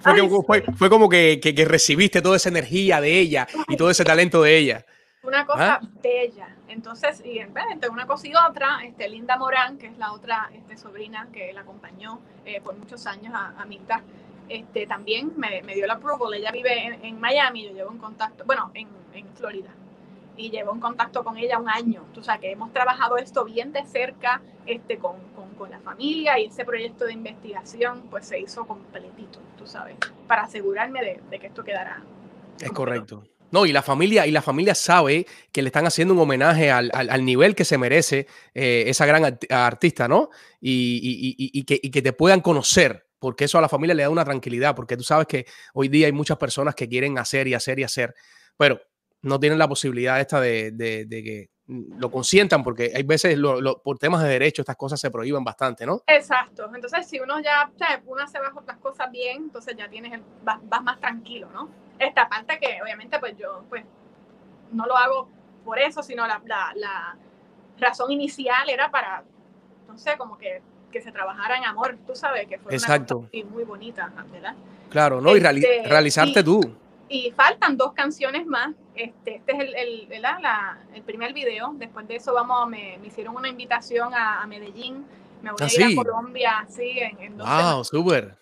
Speaker 1: Fue, como que, que, recibiste toda esa energía de ella y todo ese talento de ella.
Speaker 2: Una cosa ¿Ah? bella. Entonces, y entre una cosa y otra, este, Linda Morán, que es la otra este, sobrina que la acompañó eh, por muchos años a, a Mirta, este, también me, me dio la approval. Ella vive en, Miami, yo llevo en contacto, bueno, en, en, Florida, y llevo en contacto con ella un año. O sea, que hemos trabajado esto bien de cerca este, con, con, con, la familia y ese proyecto de investigación pues se hizo completito, tú sabes, para asegurarme de, de que esto quedara.
Speaker 1: Es correcto. No, y la familia, y la familia sabe que le están haciendo un homenaje al, al, nivel que se merece eh, esa gran artista, ¿no? Y, y, y, que, y, que, te puedan conocer porque eso a la familia le da una tranquilidad, porque tú sabes que hoy día hay muchas personas que quieren hacer y hacer y hacer, pero no tienen la posibilidad esta de, que lo consientan, porque hay veces por temas de derecho estas cosas se prohíben bastante, ¿no?
Speaker 2: Exacto. Entonces, si uno ya, sea, uno hace las cosas bien, entonces ya tienes, vas, más tranquilo, ¿no? Esta parte que obviamente pues yo pues no lo hago por eso, sino la, la, la razón inicial era para, no sé, como que que se trabajara en amor, tú sabes, que fue
Speaker 1: Exacto.
Speaker 2: una cosa muy bonita, ¿verdad?
Speaker 1: Claro, ¿no? y este, realizarte tú.
Speaker 2: Y faltan dos canciones más. Este, este es el, el, La, el primer video. Después de eso vamos, me, me hicieron una invitación a, Medellín. Me voy a ir a ¿Ah, Colombia, sí, en, en
Speaker 1: Wow, súper.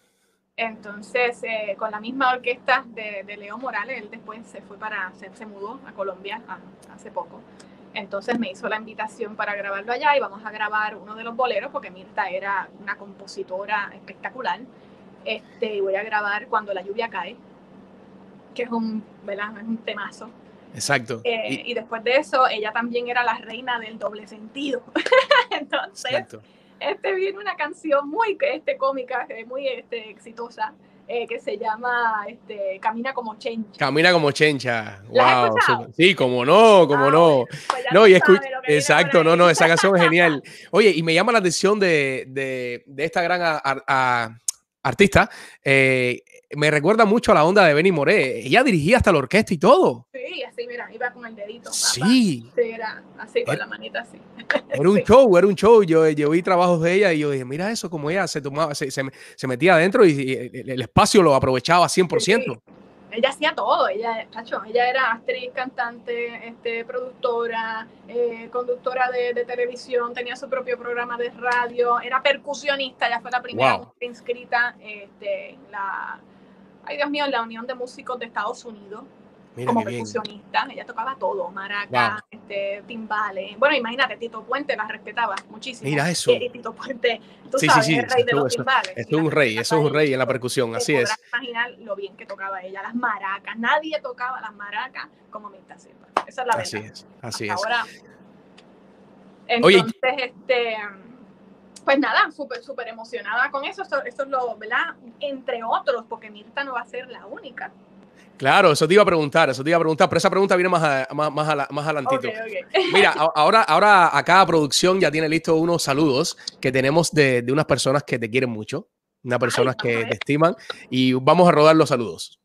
Speaker 2: Entonces, eh, con la misma orquesta de, de, Leo Morales, él después se fue para, se, se mudó a Colombia hace poco. Entonces me hizo la invitación para grabarlo allá y vamos a grabar uno de los boleros porque Mirta era una compositora espectacular. Este, y voy a grabar Cuando la lluvia cae, que es un, ¿verdad? Es un temazo.
Speaker 1: Exacto.
Speaker 2: Eh, y, después de eso, ella también era la reina del doble sentido. Entonces, este viene una canción muy este, cómica, muy este, exitosa, eh, que se llama este, Camina como Chencha.
Speaker 1: Camina como Chencha. Wow. Sí, como no, como ah, no. Pues no, y Exacto, no, no, esa canción es genial. Oye, y me llama la atención de, de, de esta gran artista. Eh, me recuerda mucho a la onda de Benny Moré. Ella dirigía hasta la orquesta y todo.
Speaker 2: Sí, así, mira, iba con el dedito.
Speaker 1: Sí.
Speaker 2: Sí, era así, con la manita así.
Speaker 1: Era un show, era un show. Yo, yo vi trabajos de ella y yo dije, mira eso, como ella se tomaba, se, se, metía adentro y, el, espacio lo aprovechaba 100%
Speaker 2: ella hacía todo, ella, ella era actriz, cantante, este, productora, eh, conductora de, televisión, tenía su propio programa de radio, era percusionista, ella fue la primera inscrita este, en la, ay Dios mío, en la Unión de Músicos de Estados Unidos como percusionista, ella tocaba todo, maraca, este, timbales. Bueno, imagínate, Tito Puente la respetaba muchísimo.
Speaker 1: Mira eso.
Speaker 2: Tito Puente, tú sabes, el rey de los timbales.
Speaker 1: Es un rey, eso es un rey en la percusión, así es.
Speaker 2: imaginar lo bien que tocaba ella, las maracas. Nadie tocaba las maracas como Mirta Silva. Esa es la verdad.
Speaker 1: Así es, así
Speaker 2: Ahora, entonces, este pues nada, súper, súper emocionada con eso. Esto, esto, es lo, ¿verdad? Entre otros, porque Mirta no va a ser la única.
Speaker 1: Claro, eso te iba a preguntar, eso te iba a preguntar, pero esa pregunta viene más, a, más, más, más adelantito. Mira, ahora, ahora acá producción ya tiene listo unos saludos que tenemos de, de unas personas que te quieren mucho, unas personas que te estiman, y vamos a rodar los saludos.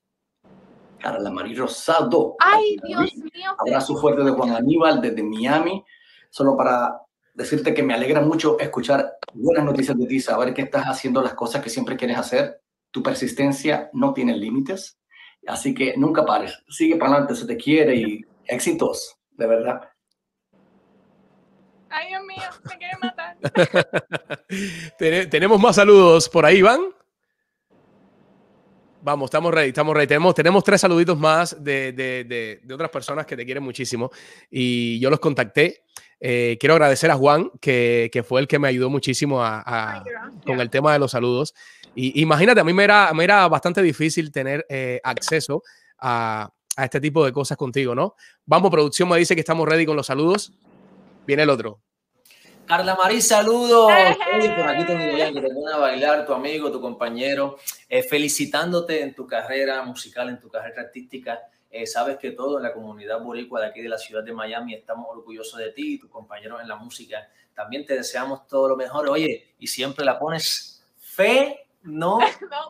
Speaker 3: Carla María Rosado.
Speaker 2: Ay, Dios mío.
Speaker 3: Abrazo fuerte de Juan Aníbal desde Miami, solo para decirte que me alegra mucho escuchar buenas noticias de ti, saber que estás haciendo las cosas que siempre quieres hacer. Tu persistencia no tiene límites Así que nunca pares, sigue para adelante, se te quiere y éxitos, de verdad.
Speaker 2: Ay, Dios mío, me quiere matar.
Speaker 1: Tenemos más saludos por ahí, Iván. Vamos, estamos ready, estamos ready. Tenemos, tenemos tres saluditos más de, de, de, otras personas que te quieren muchísimo y yo los contacté. Eh, quiero agradecer a Juan, que, que, fue el que me ayudó muchísimo a, con el tema de los saludos. Y imagínate, a mí me era, me era bastante difícil tener eh, acceso a, a, este tipo de cosas contigo, ¿no? Vamos, producción me dice que estamos ready con los saludos. Viene el otro.
Speaker 4: Carla Marí, saludos. Oye, por aquí tengo que te pone a bailar tu amigo, tu compañero, eh, felicitándote en tu carrera musical, en tu carrera artística. Eh, sabes que todo en la comunidad boricua de aquí de la ciudad de Miami estamos orgullosos de ti y tus compañeros en la música. También te deseamos todo lo mejor. Oye, y siempre la pones fe, no, no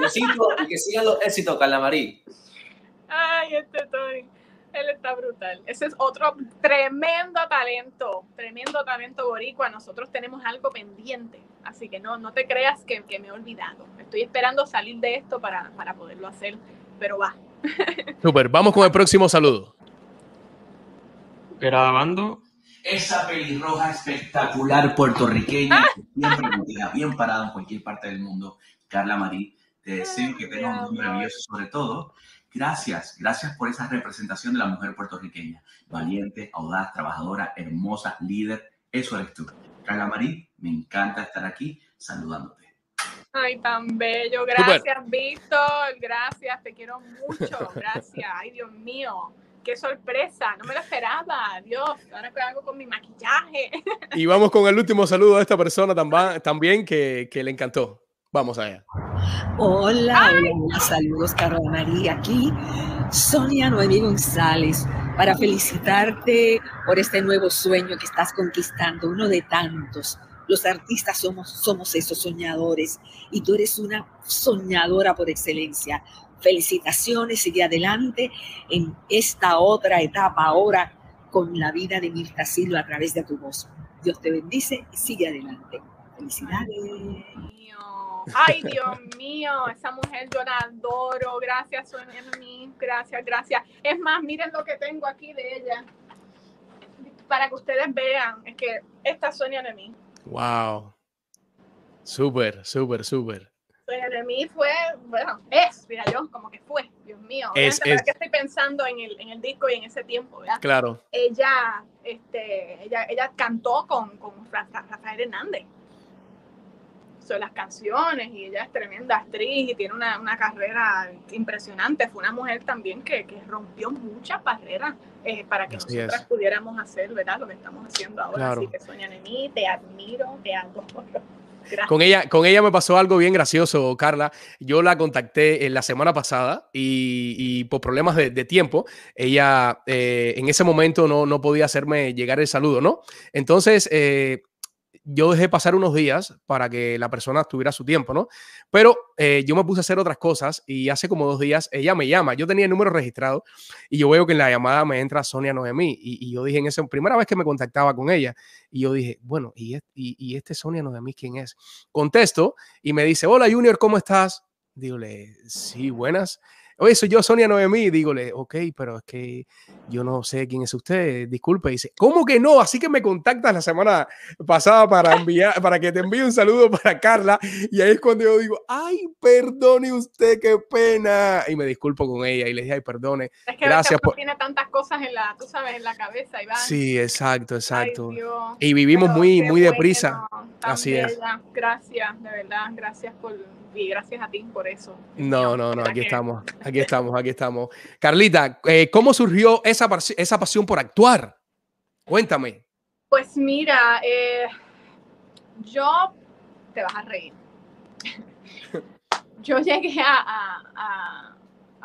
Speaker 4: Besito y que sigan los éxitos, Carla Marí.
Speaker 2: Ay, este Tony. Él está brutal. Ese es otro tremendo talento, tremendo talento boricua. Nosotros tenemos algo pendiente, así que no, no te creas que, que me he olvidado. Estoy esperando salir de esto para, para poderlo hacer, pero va.
Speaker 1: Super, vamos con el próximo saludo.
Speaker 5: Grabando. Esa pelirroja espectacular puertorriqueña, siempre bien parada en cualquier parte del mundo, Carla Marí. Te deseo que tengas un nombre maravilloso, sobre todo Gracias, gracias por esa representación de la mujer puertorriqueña. Valiente, audaz, trabajadora, hermosa, líder. Eso eres tú. Carla Marí, me encanta estar aquí saludándote.
Speaker 2: Ay, tan bello. Gracias, Víctor. Gracias, te quiero mucho. Gracias. Ay, Dios mío. Qué sorpresa. No me lo esperaba. Dios, ahora que hago con mi maquillaje.
Speaker 1: Y vamos con el último saludo a esta persona también que, que le encantó. Vamos allá.
Speaker 6: Hola, hola, saludos, Carla María. Aquí, Sonia Noemí González, para felicitarte por este nuevo sueño que estás conquistando, uno de tantos. Los artistas somos, somos esos soñadores y tú eres una soñadora por excelencia. Felicitaciones, sigue adelante en esta otra etapa ahora con la vida de Mirta Silva a través de tu voz. Dios te bendice y sigue adelante. Felicidades.
Speaker 2: Ay, Dios mío, esa mujer yo la adoro. Gracias, mí. Gracias, gracias. Es más, miren lo que tengo aquí de ella. Para que ustedes vean, es que esta Sonia mí.
Speaker 1: Wow. Súper, súper, súper.
Speaker 2: Sonia mí fue, bueno, es, mira yo, como que fue, Dios mío. Es, es. que estoy pensando en el, en el disco y en ese tiempo, ¿verdad?
Speaker 1: Claro.
Speaker 2: Ella, este, ella, ella cantó con, con Rafael Hernández sobre las canciones y ella es tremenda actriz y tiene una, una carrera impresionante. Fue una mujer también que, que rompió muchas barreras eh, para que nosotras pudiéramos hacer, ¿verdad? Lo que estamos haciendo ahora. Así que Sonia mí, te admiro, te adoro.
Speaker 1: Con ella, con ella me pasó algo bien gracioso, Carla. Yo la contacté en la semana pasada y, y por problemas de, de tiempo, ella eh, en ese momento no, no podía hacerme llegar el saludo, ¿no? Entonces, eh, yo dejé pasar unos días para que la persona tuviera su tiempo, ¿no? Pero eh, yo me puse a hacer otras cosas y hace como dos días ella me llama. Yo tenía el número registrado y yo veo que en la llamada me entra Sonia Noemí y, yo dije en esa primera vez que me contactaba con ella y yo dije, bueno, ¿y, y, y este Sonia Noemí quién es? Contesto y me dice, hola Junior, ¿cómo estás? Dígole, sí, buenas. Oye, soy yo, Sonia Noemí. Dígole, ok, pero es que yo no sé quién es usted. Disculpe. Dice, ¿cómo que no? Así que me contactas la semana pasada para enviar, para que te envíe un saludo para Carla. Y ahí es cuando yo digo, ay, perdone usted, qué pena. Y me disculpo con ella y le dije, ay, perdone.
Speaker 2: Es que gracias por... tiene tantas cosas en la, tú sabes, en la cabeza, Iván.
Speaker 1: Sí, exacto, exacto. y vivimos muy, muy deprisa. Así es.
Speaker 2: Gracias, de verdad, gracias por y gracias a ti por eso.
Speaker 1: No, no, no, aquí estamos, aquí estamos, aquí estamos. Carlita, eh, ¿cómo surgió esa, esa pasión por actuar? Cuéntame.
Speaker 2: Pues mira, eh, yo te vas a reír. yo llegué a, a,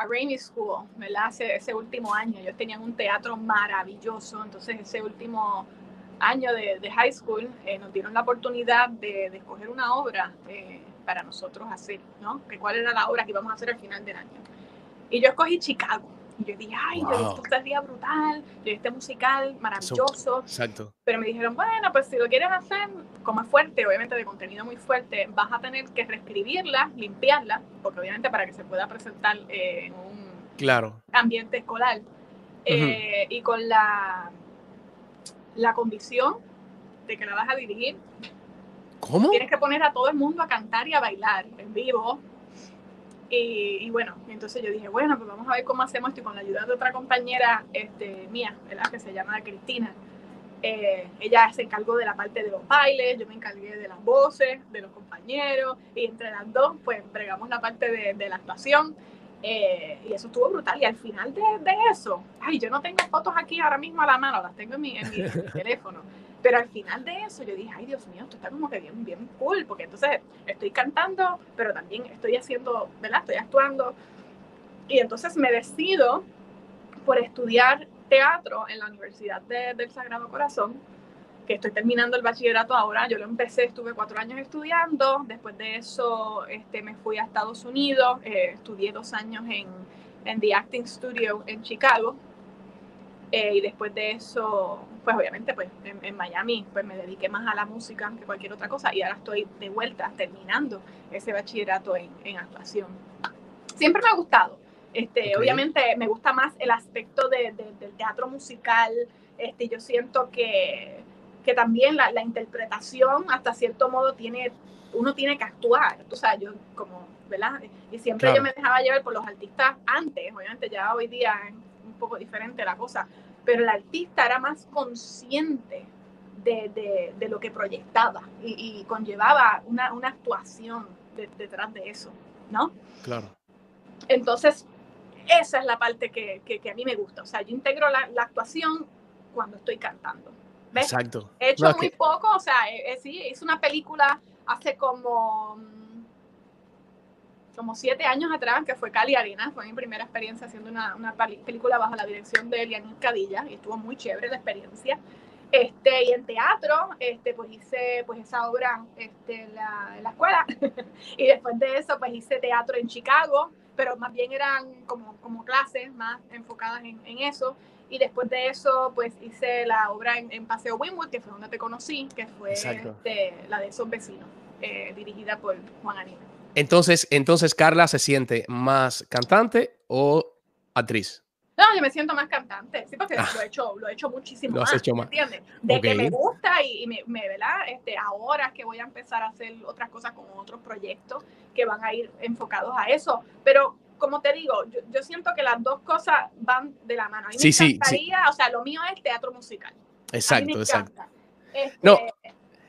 Speaker 2: Rainy School, ¿verdad? Ese, ese último año. Yo tenía un teatro maravilloso, entonces ese último año de, high school eh, nos dieron la oportunidad de, escoger una obra eh, para nosotros hacer, ¿no? Cuál era la obra que íbamos a hacer al final del año. Y yo escogí Chicago. Y yo dije, ay, wow. esto sería brutal, este musical maravilloso.
Speaker 1: Exacto.
Speaker 2: Pero me dijeron, bueno, pues si lo quieres hacer, como es fuerte, obviamente de contenido muy fuerte, vas a tener que reescribirla, limpiarla, porque obviamente para que se pueda presentar eh, en un
Speaker 1: claro.
Speaker 2: ambiente escolar. Eh, y con la, la condición de que la vas a dirigir
Speaker 1: ¿Cómo?
Speaker 2: Tienes que poner a todo el mundo a cantar y a bailar en vivo. Y, y, bueno, entonces yo dije, bueno, pues vamos a ver cómo hacemos esto. Y con la ayuda de otra compañera este, mía, ¿verdad? que se llama Cristina, eh, ella se encargó de la parte de los bailes, yo me encargué de las voces, de los compañeros, y entre las dos, pues bregamos la parte de, de la actuación. Eh, y eso estuvo brutal. Y al final de, de, eso, ay, yo no tengo fotos aquí ahora mismo a la mano, las tengo en mi, en mi, en mi teléfono Pero al final de eso yo dije, ay Dios mío, esto está como que bien, bien cool, porque entonces estoy cantando, pero también estoy haciendo, ¿verdad? Estoy actuando. Y entonces me decido por estudiar teatro en la Universidad del Sagrado Corazón, que estoy terminando el bachillerato ahora. Yo lo empecé, estuve cuatro años estudiando. Después de eso este, me fui a Estados Unidos, eh, estudié dos años en, en The Acting Studio en Chicago. Eh, y después de eso, pues obviamente pues en, Miami pues me dediqué más a la música que cualquier otra cosa y ahora estoy de vuelta terminando ese bachillerato en, en actuación. Siempre me ha gustado. Este, Obviamente me gusta más el aspecto de, del teatro musical. Este, yo siento que, que también la, la, interpretación hasta cierto modo tiene, uno tiene que actuar. O sea, yo como, ¿verdad? Y siempre yo me dejaba llevar por los artistas antes, obviamente ya hoy día poco diferente la cosa, pero el artista era más consciente de, de, de lo que proyectaba y, y conllevaba una, una actuación detrás de eso, ¿no?
Speaker 1: Claro.
Speaker 2: Entonces, esa es la parte que, que, a mí me gusta. O sea, yo integro la, la actuación cuando estoy cantando.
Speaker 1: ¿Ves? Exacto.
Speaker 2: He hecho muy poco, o sea, eh, eh, sí, hice una película hace como, mm, como siete años atrás, que fue Cali Arena, fue mi primera experiencia haciendo una, una película bajo la dirección de Elianis Cadilla, y estuvo muy chévere la experiencia. Este, y en teatro, este, pues hice pues esa obra este, la, en la escuela, y después de eso, pues hice teatro en Chicago, pero más bien eran como, como clases más enfocadas en, en eso. Y después de eso, pues hice la obra en, Paseo Winwood, que fue donde te conocí, que fue este, la de esos vecinos, eh, dirigida por Juan Aníbal.
Speaker 1: Entonces, entonces, Carla se siente más cantante o actriz?
Speaker 2: No, yo me siento más cantante, sí, porque ah. lo, he hecho, lo he hecho muchísimo
Speaker 1: lo has
Speaker 2: más,
Speaker 1: hecho más.
Speaker 2: ¿entiendes? De que me gusta y, me, me, ¿verdad? Este, ahora que voy a empezar a hacer otras cosas con otros proyectos que van a ir enfocados a eso, pero como te digo, yo, yo, siento que las dos cosas van de la mano. A mí
Speaker 1: sí,
Speaker 2: me sí, sí. o sea, lo mío es teatro musical.
Speaker 1: Exacto, exacto.
Speaker 2: Este, no.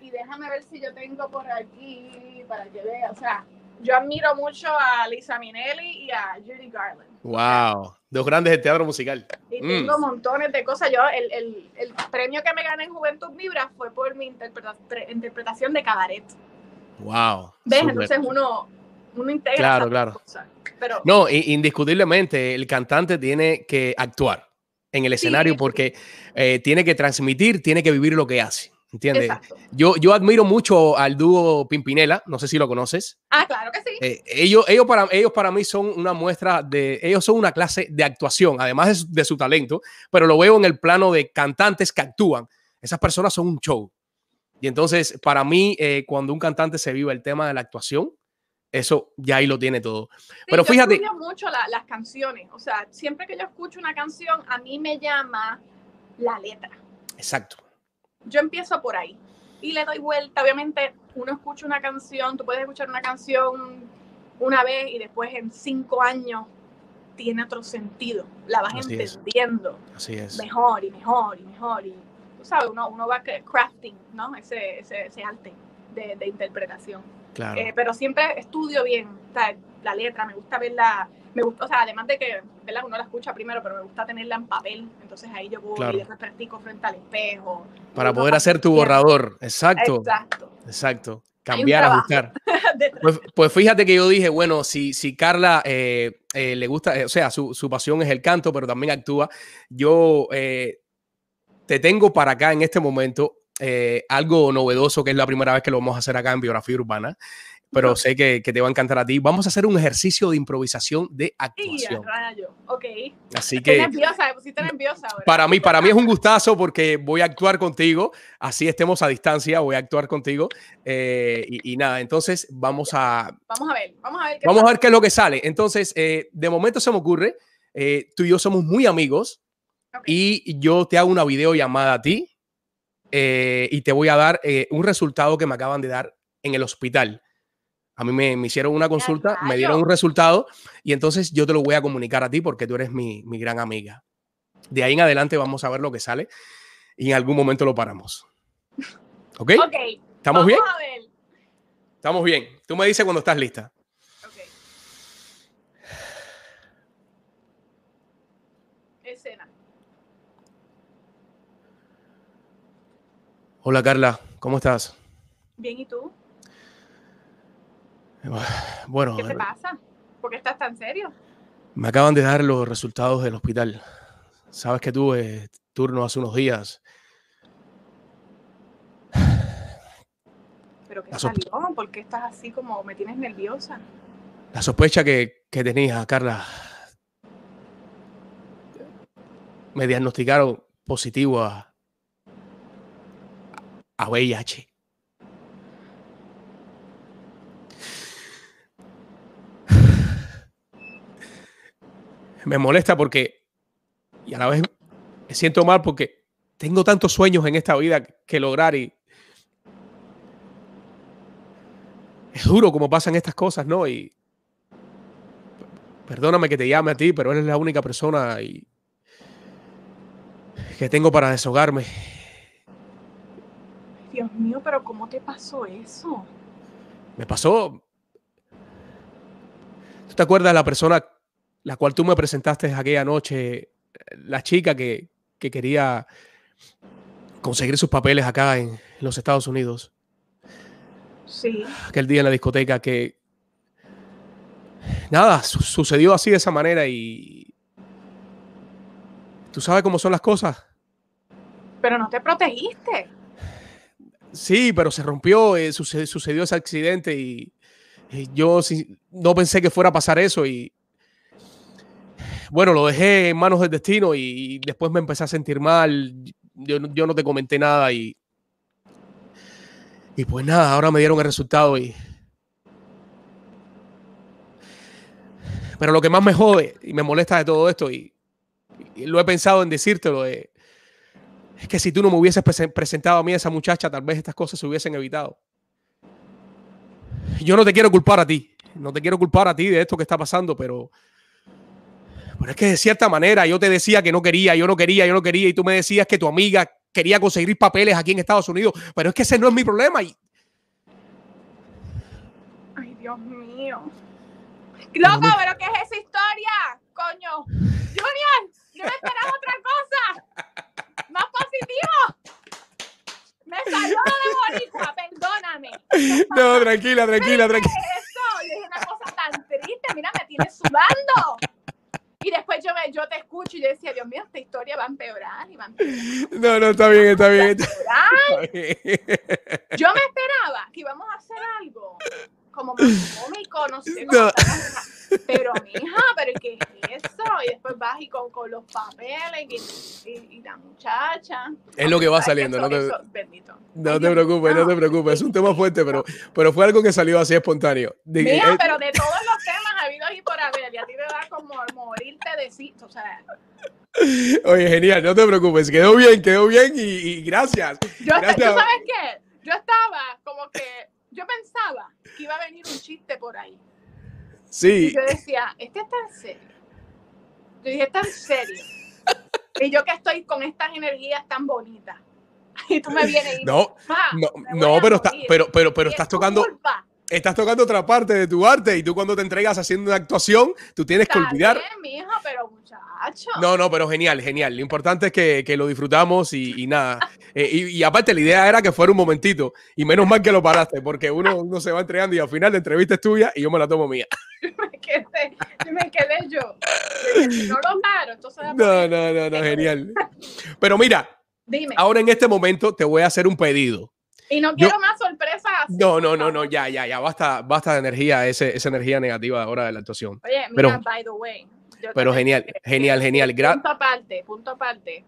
Speaker 2: Y déjame ver si yo tengo por aquí para que vea, o sea, yo admiro mucho a Lisa Minnelli y a Judy Garland.
Speaker 1: Wow, dos grandes del teatro musical.
Speaker 2: Y mm. tengo montones de cosas. Yo, el, el, el, premio que me gané en Juventud Vibra fue por mi interpreta interpretación de cabaret.
Speaker 1: Wow.
Speaker 2: ¿Ves? Super. Entonces uno, uno integra.
Speaker 1: Claro, claro.
Speaker 2: Cosas. Pero,
Speaker 1: no, indiscutiblemente el cantante tiene que actuar en el escenario sí, porque eh, tiene que transmitir, tiene que vivir lo que hace. ¿Entiendes? Yo, yo admiro mucho al dúo Pimpinela, no sé si lo conoces.
Speaker 2: Ah, claro que sí.
Speaker 1: Eh, ellos, ellos, para, ellos para mí son una muestra de, ellos son una clase de actuación, además de, de su talento, pero lo veo en el plano de cantantes que actúan. Esas personas son un show. Y entonces, para mí, eh, cuando un cantante se vive el tema de la actuación, eso ya ahí lo tiene todo.
Speaker 2: Sí,
Speaker 1: Pero fíjate.
Speaker 2: Yo mucho la, las canciones. O sea, siempre que yo escucho una canción, a mí me llama la letra.
Speaker 1: Exacto.
Speaker 2: Yo empiezo por ahí y le doy vuelta. Obviamente, uno escucha una canción, tú puedes escuchar una canción una vez y después en cinco años tiene otro sentido. La vas
Speaker 1: Así
Speaker 2: entendiendo
Speaker 1: es. Así es.
Speaker 2: mejor y mejor y mejor. Y tú sabes, uno, uno va crafting, ¿no? Ese, ese, ese arte de, de interpretación.
Speaker 1: Claro.
Speaker 2: Eh, pero siempre estudio bien sea, la letra, me gusta verla, me gusta, o sea, además de que ¿verdad? uno la escucha primero, pero me gusta tenerla en papel, entonces ahí yo voy
Speaker 1: Claro.
Speaker 2: y después practico frente al espejo.
Speaker 1: Para poder hacer tu borrador. Exacto.
Speaker 2: Exacto.
Speaker 1: Cambiar, ajustar. Pues, pues fíjate que yo dije, bueno, si, si Carla eh, eh, le gusta, eh, o sea, su, su, pasión es el canto, pero también actúa, yo eh, te tengo para acá en este momento algo novedoso, que es la primera vez que lo vamos a hacer acá en Biografía Urbana, pero sé que, que te va a encantar a ti. Vamos a hacer un ejercicio de improvisación de actuación.
Speaker 2: rayo. Ok.
Speaker 1: Así
Speaker 2: Estoy
Speaker 1: que
Speaker 2: nerviosa, me pusiste nerviosa ahora.
Speaker 1: para mí, para mí es un gustazo porque voy a actuar contigo, así estemos a distancia, voy a actuar contigo. eh, y, y nada, entonces vamos a,
Speaker 2: Vamos a ver, vamos a ver qué
Speaker 1: Vamos a
Speaker 2: pasa.
Speaker 1: ver qué es lo que sale. Entonces, eh, de momento se me ocurre, eh, tú y yo somos muy amigos y yo te hago una videollamada a ti y te voy a dar un resultado que me acaban de dar en el hospital. A mí me, me hicieron una consulta, me dieron un resultado y entonces yo te lo voy a comunicar a ti porque tú eres mi, mi gran amiga. De ahí en adelante vamos a ver lo que sale y en algún momento lo paramos. ¿Ok?
Speaker 2: Ok.
Speaker 1: ¿Estamos bien?
Speaker 2: a ver.
Speaker 1: Estamos bien. Tú me dices cuando estás lista.
Speaker 2: Ok. Escena.
Speaker 1: Hola Carla, ¿cómo estás?
Speaker 2: Bien, ¿y tú?
Speaker 1: Bueno,
Speaker 2: ¿Qué te pasa? ¿Por qué estás tan serio?
Speaker 1: me acaban de dar los resultados del hospital. Sabes que tuve turno hace unos días.
Speaker 2: ¿Pero qué salió? ¿Por qué estás así como me tienes nerviosa?
Speaker 1: La sospecha que, que tenía, Carla, me diagnosticaron positivo a, a VIH. Me molesta porque, y a la vez me siento mal porque tengo tantos sueños en esta vida que lograr y es duro como pasan estas cosas, ¿no? Y perdóname que te llame a ti, pero eres la única persona y que tengo para desahogarme.
Speaker 2: Dios mío, pero ¿cómo te pasó eso?
Speaker 1: Me pasó. ¿Tú te acuerdas de la persona la cual tú me presentaste aquella noche? La chica que, que quería conseguir sus papeles acá en los Estados Unidos.
Speaker 2: Sí.
Speaker 1: Aquel día en la discoteca que. Nada, su- sucedió así de esa manera y. ¿Tú sabes cómo son las cosas?
Speaker 2: Pero no te protegiste.
Speaker 1: Sí, pero se rompió, eh, suce- sucedió ese accidente y, y yo sí- no pensé que fuera a pasar eso y bueno, lo dejé en manos del destino y, después me empecé a sentir mal. Yo, no- te comenté nada y y pues nada, ahora me dieron el resultado y pero lo que más me jode y me molesta de todo esto y, lo he pensado en decírtelo es es que si tú no me hubieses presen- presentado a mí a esa muchacha, tal vez estas cosas se hubiesen evitado. Yo no te quiero culpar a ti, no te quiero culpar a ti de esto que está pasando, pero, pero es que de cierta manera yo te decía que no quería, yo no quería, yo no quería, y tú me decías que tu amiga quería conseguir papeles aquí en Estados Unidos, pero es que ese no es mi problema. Y,
Speaker 2: Ay, Dios mío. Loco, pero ¿qué es esa historia? Coño. Junior, yo me esperaba otra cosa. Más positivo. Me salió de boricua, perdóname.
Speaker 1: no, tranquila, tranquila,
Speaker 2: ¿Qué
Speaker 1: tranquila.
Speaker 2: es eso? Dije una cosa tan triste, mira, me tienes sudando. Y después yo, me, yo te escucho y yo decía, Dios mío, esta historia va a empeorar y va a empeorar.
Speaker 1: No, no, está bien, está bien. está bien.
Speaker 2: Yo me esperaba que íbamos a hacer algo como más cómico, no sé.
Speaker 1: No.
Speaker 2: Como estamos- pero, mija, ¿pero qué es eso? Y después vas y con, con los papeles y, y- y la muchacha.
Speaker 1: Es lo que va saliendo,
Speaker 2: eso-
Speaker 1: no te-
Speaker 2: eso.
Speaker 1: No te preocupes, no te preocupes. Es un tema fuerte, pero, pero fue algo que salió así espontáneo.
Speaker 2: Mira,
Speaker 1: eh,
Speaker 2: pero de todos los y por haber, y a ti te da como morirte de sí, o sea,
Speaker 1: Oye, genial, no te preocupes. Quedó bien, quedó bien y, y gracias.
Speaker 2: yo,
Speaker 1: Gracias.
Speaker 2: ¿tú sabes qué? Yo estaba como que, yo pensaba que iba a venir un chiste por ahí. Y
Speaker 1: Sí,
Speaker 2: yo decía, este está en serio. Yo dije, está en serio. Y yo que estoy con estas energías tan bonitas. Y tú me vienes y
Speaker 1: no,
Speaker 2: "Ma,
Speaker 1: no, no, pero, está,
Speaker 2: morir".
Speaker 1: pero, pero, pero
Speaker 2: Y es
Speaker 1: estás tocando,
Speaker 2: culpa.
Speaker 1: Estás tocando otra parte de tu arte y tú cuando te entregas haciendo una actuación, tú tienes que olvidar.
Speaker 2: bien, mijo, pero muchacho.
Speaker 1: No, no, pero genial, genial. Lo importante es que, que lo disfrutamos y, y nada. Eh, y, y aparte, la idea era que fuera un momentito. Y menos mal que lo paraste, porque uno, uno se va entregando y al final la entrevista es tuya y yo me la tomo mía.
Speaker 2: me quedé, me quedé yo. No lo paro, entonces.
Speaker 1: No, no, no, no, genial. Pero mira,
Speaker 2: Dime.
Speaker 1: ahora en este momento te voy a hacer un pedido.
Speaker 2: Y no
Speaker 1: yo-
Speaker 2: quiero más sorpresas. así,
Speaker 1: No, no, no, no, ya, ya, ya, basta, basta de energía, ese, esa energía negativa ahora de la actuación.
Speaker 2: Oye, mira,
Speaker 1: Pero-
Speaker 2: by the way.
Speaker 1: Pero genial,
Speaker 2: que-
Speaker 1: genial, genial.
Speaker 2: Punto aparte, punto aparte.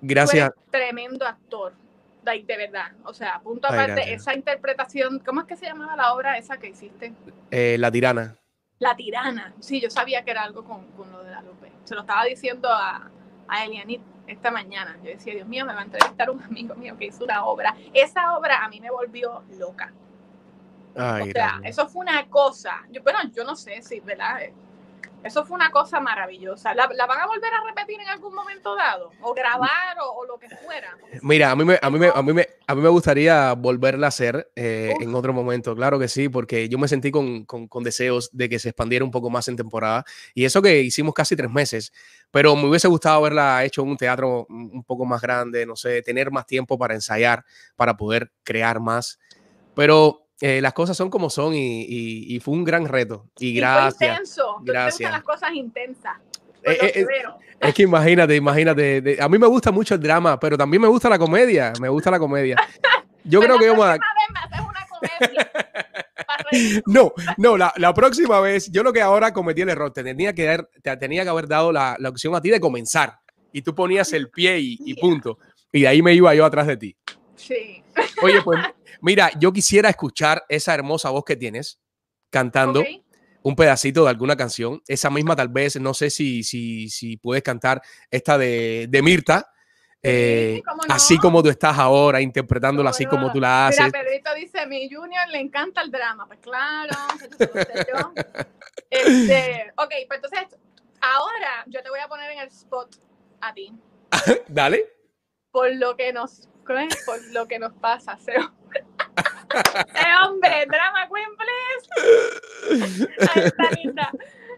Speaker 1: gracias.
Speaker 2: Tremendo actor. de verdad. O sea, punto aparte, esa interpretación. ¿Cómo es que se llamaba la obra esa que hiciste?
Speaker 1: Eh, la tirana.
Speaker 2: La tirana. Sí, yo sabía que era algo con, con lo de la Lupe. Se lo estaba diciendo a, a Elianit esta mañana. Yo decía, Dios mío, me va a entrevistar un amigo mío que hizo una obra. Esa obra a mí me volvió loca.
Speaker 1: Ay,
Speaker 2: O sea, eso fue una cosa. Yo, bueno, yo no sé si, ¿verdad? Eso fue una cosa maravillosa. ¿La, la van a volver a repetir en algún momento dado? ¿O grabar o, o lo que fuera?
Speaker 1: Mira, a mí me, a mí me, a mí me, a mí me gustaría volverla a hacer eh, en otro momento, claro que sí, porque yo me sentí con, con- con deseos de que se expandiera un poco más en temporada. Y eso que hicimos casi tres meses, pero me hubiese gustado verla hecho en un teatro un poco más grande, no sé, tener más tiempo para ensayar, para poder crear más. Pero eh, las cosas son como son y, y- y fue un gran reto. Y
Speaker 2: Y fue
Speaker 1: gracias.
Speaker 2: intenso. ¿Te
Speaker 1: gracias.
Speaker 2: gustan las cosas intensas.
Speaker 1: Eh, eh,
Speaker 2: que
Speaker 1: eh. Es que imagínate, imagínate. de- a mí me gusta mucho el drama, pero también me gusta la comedia. Me gusta la comedia. Yo creo
Speaker 2: Pues
Speaker 1: que a...
Speaker 2: próxima vez me.
Speaker 1: No, no, la, la próxima vez, yo lo que ahora cometí el error, te tenía que, dar, te tenía que haber dado la, la opción a ti de comenzar y tú ponías el pie y, y punto. Y de ahí me iba yo atrás de ti.
Speaker 2: Sí.
Speaker 1: Oye, pues mira, yo quisiera escuchar esa hermosa voz que tienes cantando
Speaker 2: Ok.
Speaker 1: Un pedacito de alguna canción. Esa misma tal vez, no sé si, si, si puedes cantar esta de, de Mirta. eh,
Speaker 2: cómo no.
Speaker 1: Así como tú estás ahora, interpretándola así
Speaker 2: no.
Speaker 1: como tú la
Speaker 2: Mira,
Speaker 1: haces.
Speaker 2: Pedrito dice, mi Junior le encanta el drama. Pues claro. Este, ok, pues entonces, ahora yo te voy a poner en el spot a ti.
Speaker 1: Dale.
Speaker 2: Por lo que nos, por lo que nos pasa, ese hombre. Drama queen, please. Ay, está linda.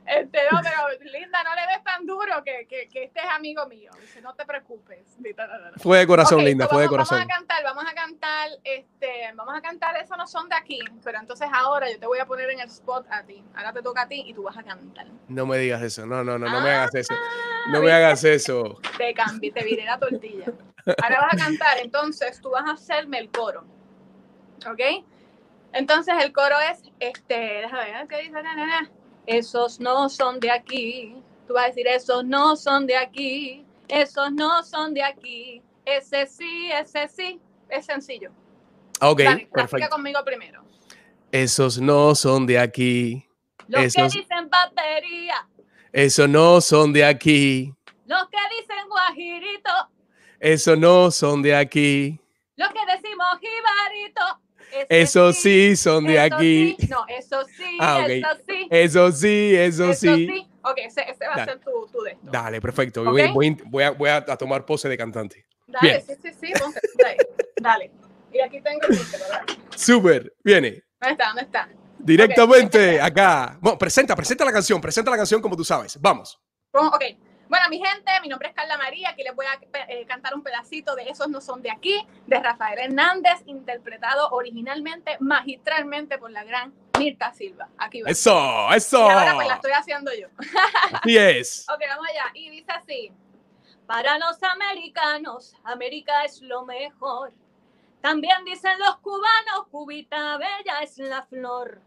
Speaker 2: Este, no, pero linda, no le des tan duro que, que, que este es amigo mío. Dice, no te preocupes.
Speaker 1: Fue de corazón, linda,
Speaker 2: so
Speaker 1: fue de corazón.
Speaker 2: Vamos a cantar, vamos a cantar, este, vamos a cantar, eso no son de aquí, pero entonces ahora yo te voy a poner en el spot a ti. Ahora te toca a ti y tú vas a cantar.
Speaker 1: No me digas eso. No, no, no, no me
Speaker 2: Ah,
Speaker 1: hagas eso. No me hagas eso.
Speaker 2: Te cambié, te viré la tortilla. Ahora vas a cantar, entonces tú vas a hacerme el coro. ¿Ok? Entonces el coro es, este, déjame ver, ¿qué dice? Na, na, na. Esos no son de aquí. Tú vas a decir, esos no son de aquí. Esos no son de aquí. Ese sí, ese sí. Es sencillo.
Speaker 1: Ok,
Speaker 2: Dale,
Speaker 1: perfecto.
Speaker 2: conmigo primero.
Speaker 1: Esos no son de aquí.
Speaker 2: Los
Speaker 1: Esos-
Speaker 2: que dicen batería,
Speaker 1: Esos no son de aquí.
Speaker 2: los que dicen guajirito,
Speaker 1: Esos no son de aquí.
Speaker 2: los que decimos jibarito.
Speaker 1: Esos sí son de
Speaker 2: eso
Speaker 1: aquí.
Speaker 2: sí, No, eso sí,
Speaker 1: Ah, ok.
Speaker 2: eso sí.
Speaker 1: Eso sí, eso,
Speaker 2: Eso
Speaker 1: sí.
Speaker 2: sí. Ok, ese, ese va a ser tu, tu de esto.
Speaker 1: Dale, perfecto. Voy, voy- voy a, voy a- tomar pose de cantante.
Speaker 2: Dale,
Speaker 1: bien.
Speaker 2: sí, sí, sí, ponte, dale, dale. Y aquí tengo el.
Speaker 1: Súper, viene.
Speaker 2: ¿Dónde está? ¿Dónde está?
Speaker 1: Directamente acá. Bueno, presenta, presenta la canción, presenta la canción como tú sabes. Vamos.
Speaker 2: Ok. Bueno, mi gente, mi nombre es Carla María. Aquí les voy a eh, cantar un pedacito de Esos no son de aquí, de Rafael Hernández, interpretado originalmente, magistralmente por la gran Mirta Silva. Aquí va.
Speaker 1: Eso,
Speaker 2: Y
Speaker 1: eso.
Speaker 2: ahora pues la estoy haciendo yo.
Speaker 1: Así es.
Speaker 2: Ok, vamos allá. Y dice así. Para los americanos, América es lo mejor. También dicen los cubanos, cubita bella es la flor.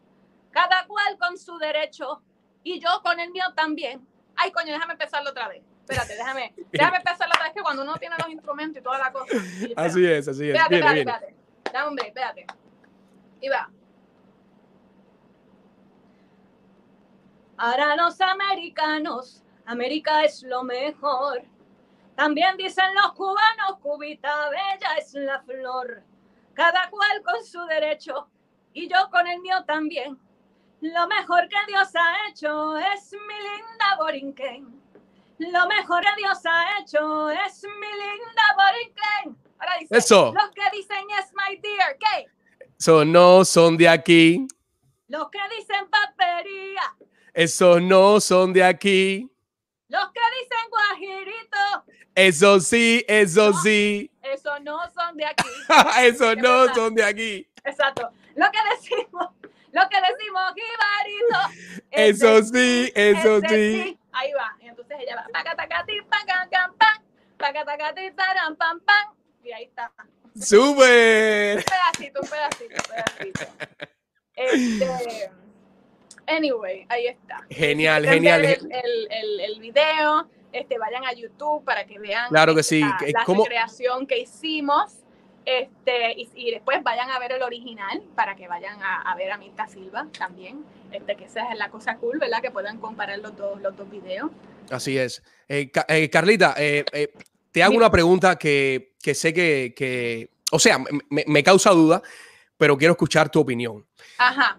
Speaker 2: Cada cual con su derecho y yo con el mío también. Ay, coño, déjame empezarlo otra vez. Espérate, déjame, déjame empezarlo otra vez que cuando uno tiene los instrumentos y toda la cosa.
Speaker 1: Así es, así es.
Speaker 2: Espérate,
Speaker 1: Viene,
Speaker 2: espérate,
Speaker 1: viene.
Speaker 2: espérate. Dame un break, espérate. Y va. Para los americanos, América es lo mejor. También dicen los cubanos, cubita bella es la flor. Cada cual con su derecho y yo con el mío también. Lo mejor que Dios ha hecho es mi linda Borinquen. Lo mejor que Dios ha hecho es mi linda Borinquen. Ahora dice,
Speaker 1: Eso.
Speaker 2: los que dicen yes, my dear, ¿qué?
Speaker 1: Esos no son de aquí.
Speaker 2: Los que dicen papería,
Speaker 1: Esos no son de aquí.
Speaker 2: los que dicen guajirito,
Speaker 1: Eso sí, eso sí.
Speaker 2: esos no son de aquí. ¿Qué
Speaker 1: no son de aquí.
Speaker 2: Exacto. Lo que decimos, lo que decimos jibarito.
Speaker 1: Eso sí, eso sí.
Speaker 2: Ahí va. Y entonces ella va, pacatacati, pacacam, pam, pacatacati, taram, pam, pam. Y ahí está.
Speaker 1: ¡Súper!
Speaker 2: Un pedacito, un pedacito, un pedacito. Este, anyway, ahí está.
Speaker 1: Genial,
Speaker 2: quieren
Speaker 1: genial.
Speaker 2: El, el, el, el video, este, vayan a YouTube para que vean
Speaker 1: Claro que sí.
Speaker 2: la, la
Speaker 1: ¿Cómo?
Speaker 2: recreación que hicimos. Este, y, y después vayan a ver el original para que vayan a, a ver a Mirta Silva también. Este, que esa es la cosa cool, ¿verdad? Que puedan comparar los dos, los dos videos.
Speaker 1: Así es. Eh, eh, Carlita, eh, eh, te hago una pregunta que, que sé que, que- o sea, me, me- me causa duda, pero quiero escuchar tu opinión.
Speaker 2: Ajá.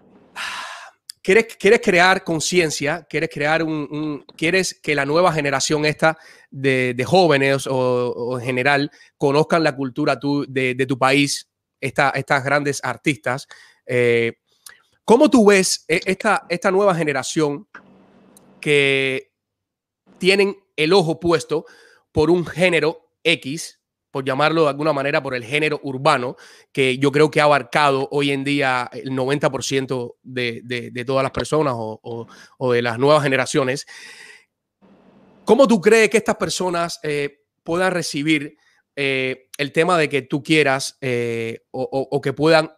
Speaker 1: ¿Quieres, crear conciencia? ¿Quieres crear un, ¿Quieres que la nueva generación esta de, jóvenes o, en general conozcan la cultura tu- de, tu país, esta- estas grandes artistas? Eh, ¿Cómo tú ves eh, esta, esta nueva generación que tienen el ojo puesto por un género X, por llamarlo de alguna manera, por el género urbano, que yo creo que ha abarcado hoy en día el 90% de, de, todas las personas o, o, de las nuevas generaciones. ¿Cómo tú crees que estas personas eh, puedan recibir eh, el tema de que tú quieras eh, o, o que puedan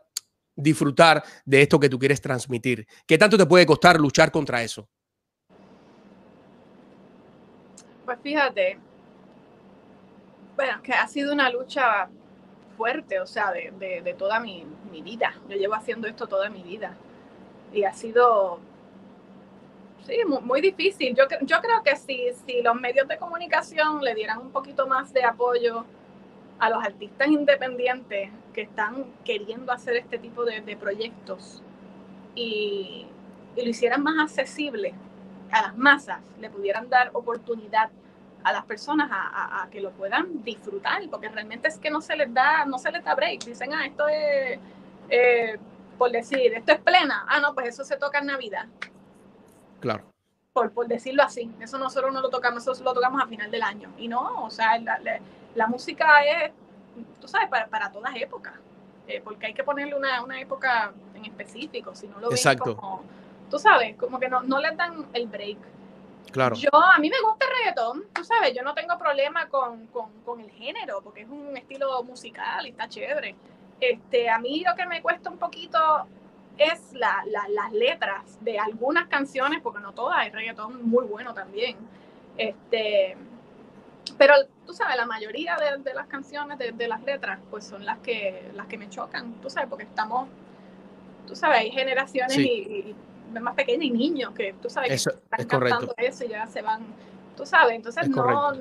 Speaker 1: disfrutar de esto que tú quieres transmitir? ¿Qué tanto te puede costar luchar contra eso?
Speaker 2: Pues fíjate, bueno, que ha sido una lucha fuerte, o sea, de, toda mi, vida. Yo llevo haciendo esto toda mi vida. Y ha sido, sí, muy, difícil. Yo, creo que si, si los medios de comunicación le dieran un poquito más de apoyo a los artistas independientes que están queriendo hacer este tipo de, proyectos y, y, lo hicieran más accesible a las masas, le pudieran dar oportunidad a las personas a, que lo puedan disfrutar, porque realmente es que no se les da, no se les da break. Dicen, ah, esto es, eh, por decir, esto es plena. Ah, no, pues eso se toca en Navidad.
Speaker 1: Claro.
Speaker 2: Por, por decirlo así. Eso nosotros no lo tocamos, eso lo tocamos a final del año. Y no, o sea, la, la, música es, tú sabes, para, para todas épocas. Eh, porque hay que ponerle una, una, época en específico, si no lo ven
Speaker 1: Exacto.
Speaker 2: como, tú sabes, como que no, no les dan el break.
Speaker 1: Claro.
Speaker 2: Yo, a mí me gusta el reggaetón, tú sabes, yo no tengo problema con, con, con, el género, porque es un estilo musical y está chévere. Este, a mí lo que me cuesta un poquito es la, las letras de algunas canciones, porque no todas, hay reggaetón muy bueno también. Este, pero tú sabes, la mayoría de, de las canciones, de, de, las letras, pues son las que, las que me chocan, tú sabes, porque estamos, tú sabes, hay generaciones y más pequeña y niños que tú sabes que están cantando eso y ya se van, tú sabes, entonces no,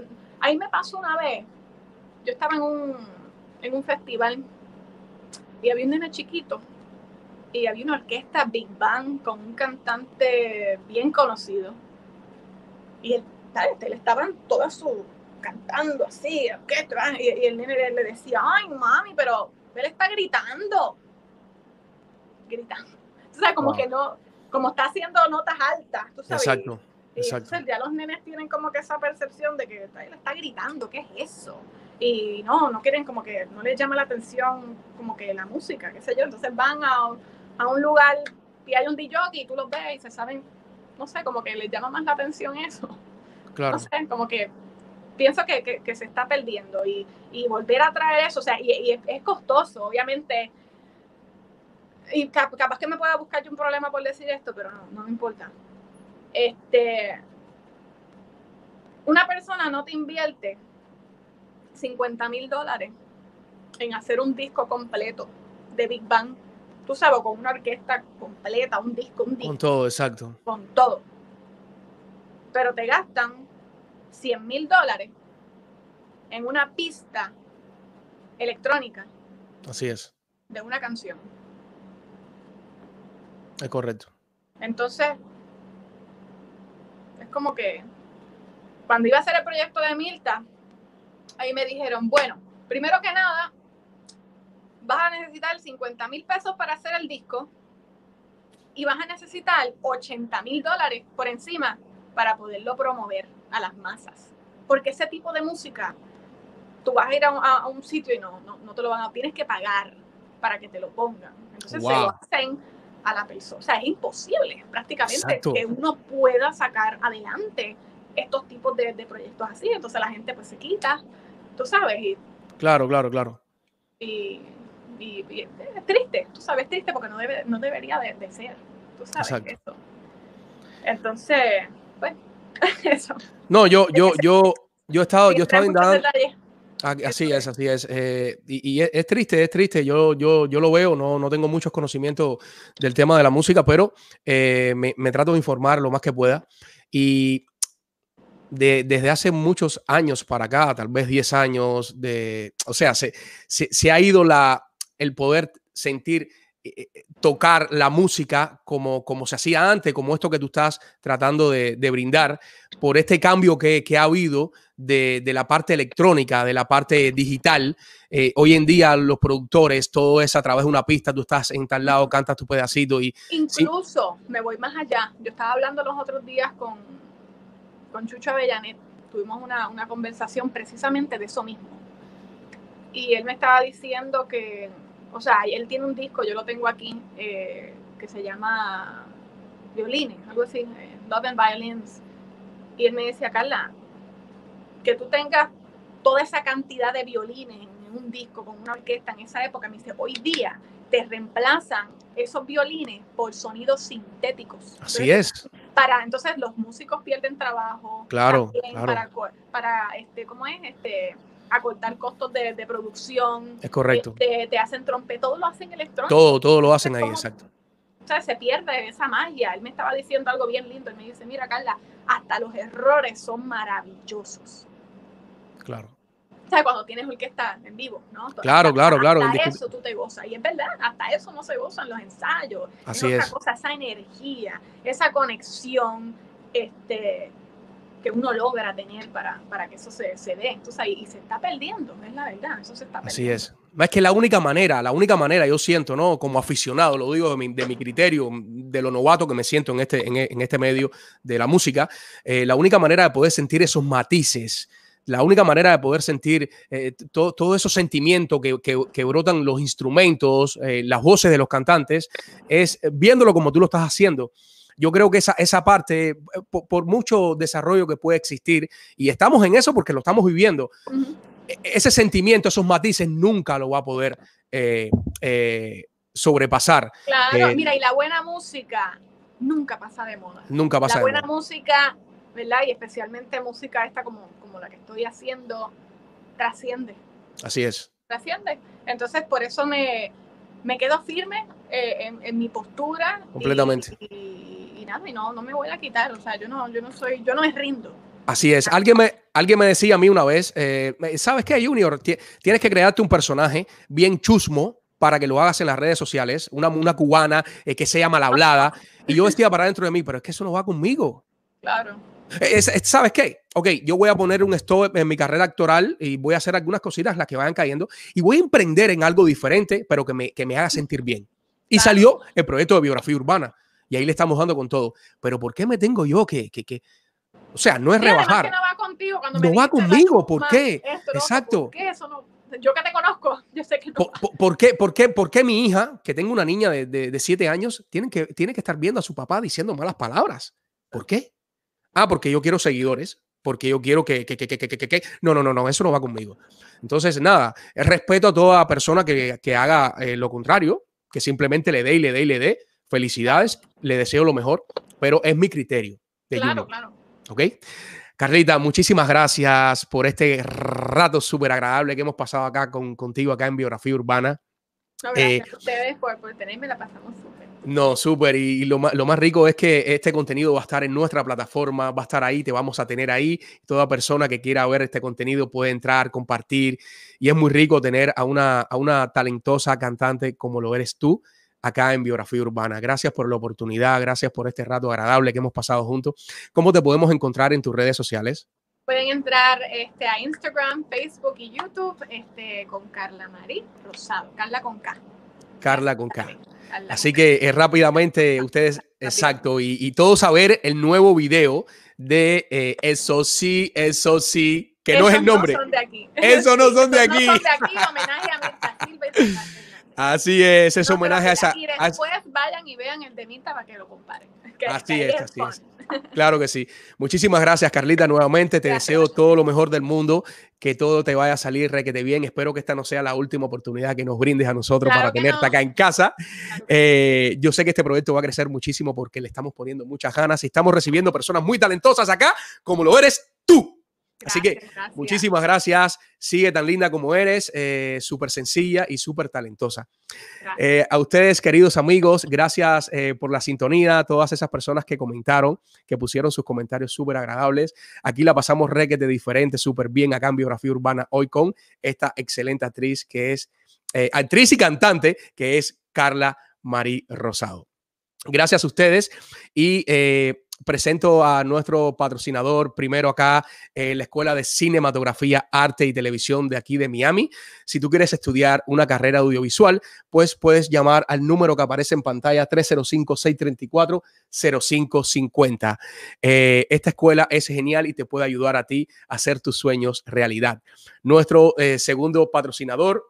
Speaker 2: ahí me pasó una vez, yo estaba en un, en un festival y había un nene chiquito y había una orquesta Big Bang con un cantante bien conocido y él, le estaban todas su cantando así, orquesta, y, y el nene le decía, ay mami, pero él está gritando, gritando. O sea, como que no, como está haciendo notas altas, tú sabes.
Speaker 1: Exacto.
Speaker 2: Y, Entonces ya los nenes tienen como que esa percepción de que él está gritando, ¿qué es eso? Y no, no quieren como que, no les llama la atención como que la música, qué sé yo. Entonces van a, a un lugar y hay un DJ y tú los ves y se saben, no sé, como que les llama más la atención eso.
Speaker 1: Claro.
Speaker 2: No sé, como que pienso que, que, que se está perdiendo y, y, volver a traer eso, o sea, y, y es costoso, obviamente y capaz que me pueda buscar yo un problema por decir esto, pero no, no me importa. Este, una persona no te invierte 50 mil dólares en hacer un disco completo de Big Bang, tú sabes, con una orquesta completa, un disco, un disco.
Speaker 1: Con todo, exacto.
Speaker 2: Con todo. Pero te gastan 100 mil dólares en una pista electrónica.
Speaker 1: Así es.
Speaker 2: De una canción.
Speaker 1: Es correcto.
Speaker 2: Entonces, es como que cuando iba a hacer el proyecto de Milta, ahí me dijeron, bueno, primero que nada, vas a necesitar 50 mil pesos para hacer el disco y vas a necesitar 80 mil dólares por encima para poderlo promover a las masas. Porque ese tipo de música, tú vas a ir a un, sitio y no, no, te lo van a, tienes que pagar para que te lo pongan. Entonces se lo hacen a la persona. O sea, es imposible prácticamente que uno pueda sacar adelante estos tipos de, proyectos así. Entonces la gente pues se quita, tú sabes. Y,
Speaker 1: claro, claro, claro.
Speaker 2: Y, es triste, tú sabes, es triste porque no, debe, no debería de, ser. Tú sabes eso. Entonces, pues, eso.
Speaker 1: No, yo, yo, yo, yo he estado, yo he estado indagando. Así es, así es. Eh, y, es, triste, es triste. Yo, yo, yo lo veo, no, no tengo muchos conocimientos del tema de la música, pero eh, me, trato de informar lo más que pueda. Y desde hace muchos años para acá, tal vez 10 años, de, o sea, se, se, ha ido la, el poder sentir eh, tocar la música como, como se hacía antes, como esto que tú estás tratando de, brindar, por este cambio que, que ha habido de, la parte electrónica, de la parte digital. Eh, hoy en día los productores, todo es a través de una pista, tú estás en tal lado, cantas tu pedacito y...
Speaker 2: Incluso, me voy más allá, yo estaba hablando los otros días con, con Chucho Avellanet tuvimos una, una conversación precisamente de eso mismo. Y él me estaba diciendo que, o sea, él tiene un disco, yo lo tengo aquí, eh, que se llama Violines, algo así, eh, Love and Violins. Y él me decía, Carla, que tú tengas toda esa cantidad de violines en un disco con una orquesta en esa época, me dice, hoy día te reemplazan esos violines por sonidos sintéticos.
Speaker 1: Así es.
Speaker 2: Para, entonces los músicos pierden trabajo.
Speaker 1: Claro,
Speaker 2: también
Speaker 1: claro.
Speaker 2: Para, para, este, ¿cómo es? Este, acortar costos de, de producción.
Speaker 1: Es correcto.
Speaker 2: Te, te hacen trompeta, todo lo hacen electrónico.
Speaker 1: Todo, todo lo hacen ahí,
Speaker 2: como-
Speaker 1: exacto.
Speaker 2: O sea, se pierde esa magia. Él me estaba diciendo algo bien lindo. Él me dice, mira, Carla, hasta los errores son maravillosos.
Speaker 1: Claro.
Speaker 2: O sea, cuando tienes orquesta en vivo, ¿no?
Speaker 1: Claro, claro, claro,
Speaker 2: Hasta eso tú te gozas. Y es verdad, hasta eso no se gozan los ensayos.
Speaker 1: Así
Speaker 2: otra
Speaker 1: es.
Speaker 2: cosa, esa energía, esa conexión este, que uno logra tener para, para que eso se, se dé. Entonces, ahí- y se está perdiendo, es la verdad, eso se está perdiendo.
Speaker 1: Así es. Es que la única manera, la única manera, yo siento, ¿no? Como aficionado, lo digo de mi, de mi criterio, de lo novato que me siento en este, en, en este medio de la música, eh, la única manera de poder sentir esos matices, la única manera de poder sentir eh, to- todo esos sentimientos que, que- que brotan los instrumentos, eh, las voces de los cantantes, es viéndolo como tú lo estás haciendo. Yo creo que esa, esa parte, eh, por, por mucho desarrollo que puede existir, y estamos en eso porque lo estamos viviendo, e- ese sentimiento, esos matices, nunca lo va a poder eh, eh, sobrepasar.
Speaker 2: Claro,
Speaker 1: Eh,
Speaker 2: mira, y la buena música nunca pasa de moda.
Speaker 1: Nunca pasa
Speaker 2: la
Speaker 1: de
Speaker 2: buena
Speaker 1: moda.
Speaker 2: música, ¿verdad? Y especialmente música esta como, como la que estoy haciendo, trasciende,
Speaker 1: Así es.
Speaker 2: trasciende. Entonces, por eso me, me quedo firme eh, en, en mi postura. y-
Speaker 1: Completamente.
Speaker 2: Y, y nada, y no, no me voy a quitar. O sea, yo no, yo no soy, yo no me rindo.
Speaker 1: Así es. Alguien me, alguien me decía a mí una vez, eh, ¿sabes qué, Junior? Ti- Tienes que crearte un personaje bien chusmo para que lo hagas en las redes sociales, una, una cubana eh, que sea mal hablada. Y yo decía para dentro de mí, pero es que eso no va conmigo.
Speaker 2: Claro.
Speaker 1: Es- es- ¿Sabes qué? Ok, yo voy a poner un stop en mi carrera actoral y voy a hacer algunas cositas las que vayan cayendo y voy a emprender en algo diferente, pero que me, que me haga sentir bien. Y
Speaker 2: Claro.
Speaker 1: salió el proyecto de biografía urbana y ahí le estamos dando con todo. Pero ¿por qué me tengo yo que, que, que- o sea, no es rebajar?
Speaker 2: que no va contigo cuando
Speaker 1: No
Speaker 2: me
Speaker 1: va conmigo, ¿por qué?
Speaker 2: esto,
Speaker 1: Exacto.
Speaker 2: ¿por qué eso no? Yo que te conozco, yo sé que no.
Speaker 1: ¿Por, por- por qué, por, qué, por qué mi hija, que tengo una niña de, de, de siete años, tiene que, tiene que estar viendo a su papá diciendo malas palabras? ¿Por qué? Ah, porque yo quiero seguidores, porque yo quiero que, que, que, que, que, que, No, no, no, no, eso no va conmigo. Entonces, nada, respeto a toda persona que, que haga eh, lo contrario, que simplemente le dé y le dé y le dé. Felicidades, le deseo lo mejor, pero es mi criterio. De
Speaker 2: Claro,
Speaker 1: Junior,
Speaker 2: claro.
Speaker 1: ¿Ok? Carlita, muchísimas gracias por este rato súper agradable que hemos pasado acá con, contigo, acá en Biografía Urbana.
Speaker 2: No,
Speaker 1: Eh,
Speaker 2: gracias a ustedes por, por tenerme, la pasamos súper.
Speaker 1: No, súper. Y, y lo, más, lo más rico es que este contenido va a estar en nuestra plataforma, va a estar ahí, te vamos a tener ahí. Toda persona que quiera ver este contenido puede entrar, compartir. Y es muy rico tener a una, a una talentosa cantante como lo eres tú acá en Biografía Urbana. Gracias por la oportunidad, gracias por este rato agradable que hemos pasado juntos. ¿Cómo te podemos encontrar en tus redes sociales?
Speaker 2: Pueden entrar este, a Instagram, Facebook y YouTube este, con Carla Marí Rosado. Carla con K.
Speaker 1: Carla con K.
Speaker 2: Carla
Speaker 1: Así
Speaker 2: con
Speaker 1: que eh, rápidamente ustedes, exacto, y, y todos a ver el nuevo video de eh, Eso sí, eso sí, que no es el nombre.
Speaker 2: son de aquí.
Speaker 1: Esos no son de aquí.
Speaker 2: No son de aquí, homenaje a Mirta Silva y Fernanda Hernández.
Speaker 1: Así es, es
Speaker 2: No,
Speaker 1: homenaje a esa.
Speaker 2: Y después vayan y vean el de Mirta para que lo comparen. Que-
Speaker 1: Así es, así
Speaker 2: fun.
Speaker 1: es. Claro que sí. Muchísimas gracias, Carlita, nuevamente. Te
Speaker 2: Gracias.
Speaker 1: deseo todo lo mejor del mundo, que todo te vaya a salir requete bien. Espero que esta no sea la última oportunidad que nos brindes a nosotros
Speaker 2: Claro
Speaker 1: para tenerte
Speaker 2: no.
Speaker 1: acá en casa.
Speaker 2: Claro
Speaker 1: Eh, yo sé que este proyecto va a crecer muchísimo porque le estamos poniendo muchas ganas y estamos recibiendo personas muy talentosas acá, como lo eres tú. Así que
Speaker 2: Gracias.
Speaker 1: Muchísimas gracias. Sigue tan linda como eres, eh, súper sencilla y súper talentosa. Eh, a ustedes, queridos amigos, gracias eh, por la sintonía, a todas esas personas que comentaron, que pusieron sus comentarios súper agradables. Aquí la pasamos requete diferente, súper bien acá en Biografía Urbana, hoy con esta excelente actriz que es, actriz y cantante, que es Carla Marí Rosado. Gracias a ustedes y presento a nuestro patrocinador primero acá, en la Escuela de Cinematografía, Arte y Televisión de aquí de Miami. Si tú quieres estudiar una carrera audiovisual, pues puedes llamar al número que aparece en pantalla 305-634-0550. Eh, esta escuela es genial y te puede ayudar a ti a hacer tus sueños realidad. Nuestro eh, segundo patrocinador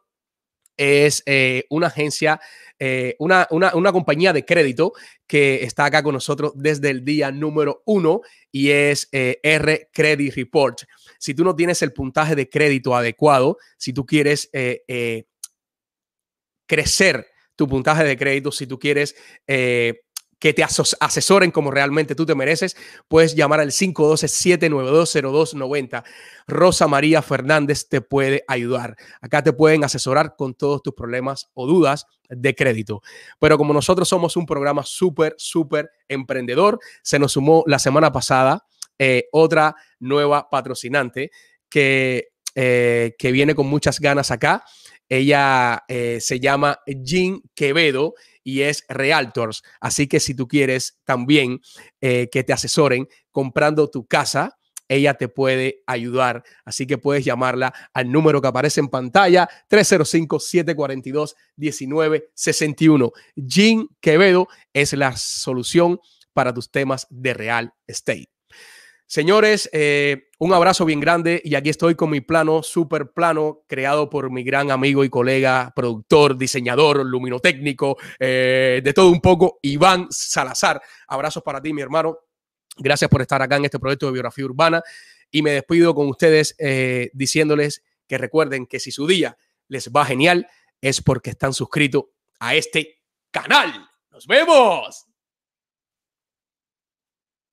Speaker 1: es eh, una agencia, eh, una, una, compañía de crédito que está acá con nosotros desde el día número uno y es eh, R Credit Report. Si tú no tienes el puntaje de crédito adecuado, si tú quieres crecer tu puntaje de crédito, si tú quieres que te asesoren como realmente tú te mereces, puedes llamar al 512-792-0290. Rosa María Fernández te puede ayudar. Acá te pueden asesorar con todos tus problemas o dudas de crédito. Pero como nosotros somos un programa súper, súper emprendedor, se nos sumó la semana pasada eh, otra nueva patrocinante que, eh, que viene con muchas ganas acá. Ella eh, se llama Jean Quevedo y es Realtors. Así que si tú quieres también eh, que te asesoren comprando tu casa, ella te puede ayudar. Así que puedes llamarla al número que aparece en pantalla, 305-742-1961. Jean Quevedo es la solución para tus temas de real estate. Señores, eh, un abrazo bien grande y aquí estoy con mi plano, super plano, creado por mi gran amigo y colega, productor, diseñador, luminotécnico, eh, de todo un poco, Iván Salazar. Abrazos para ti, mi hermano. Gracias por estar acá en este proyecto de biografía urbana y me despido con ustedes eh, diciéndoles que recuerden que si su día les va genial es porque están suscritos a este canal. Nos vemos.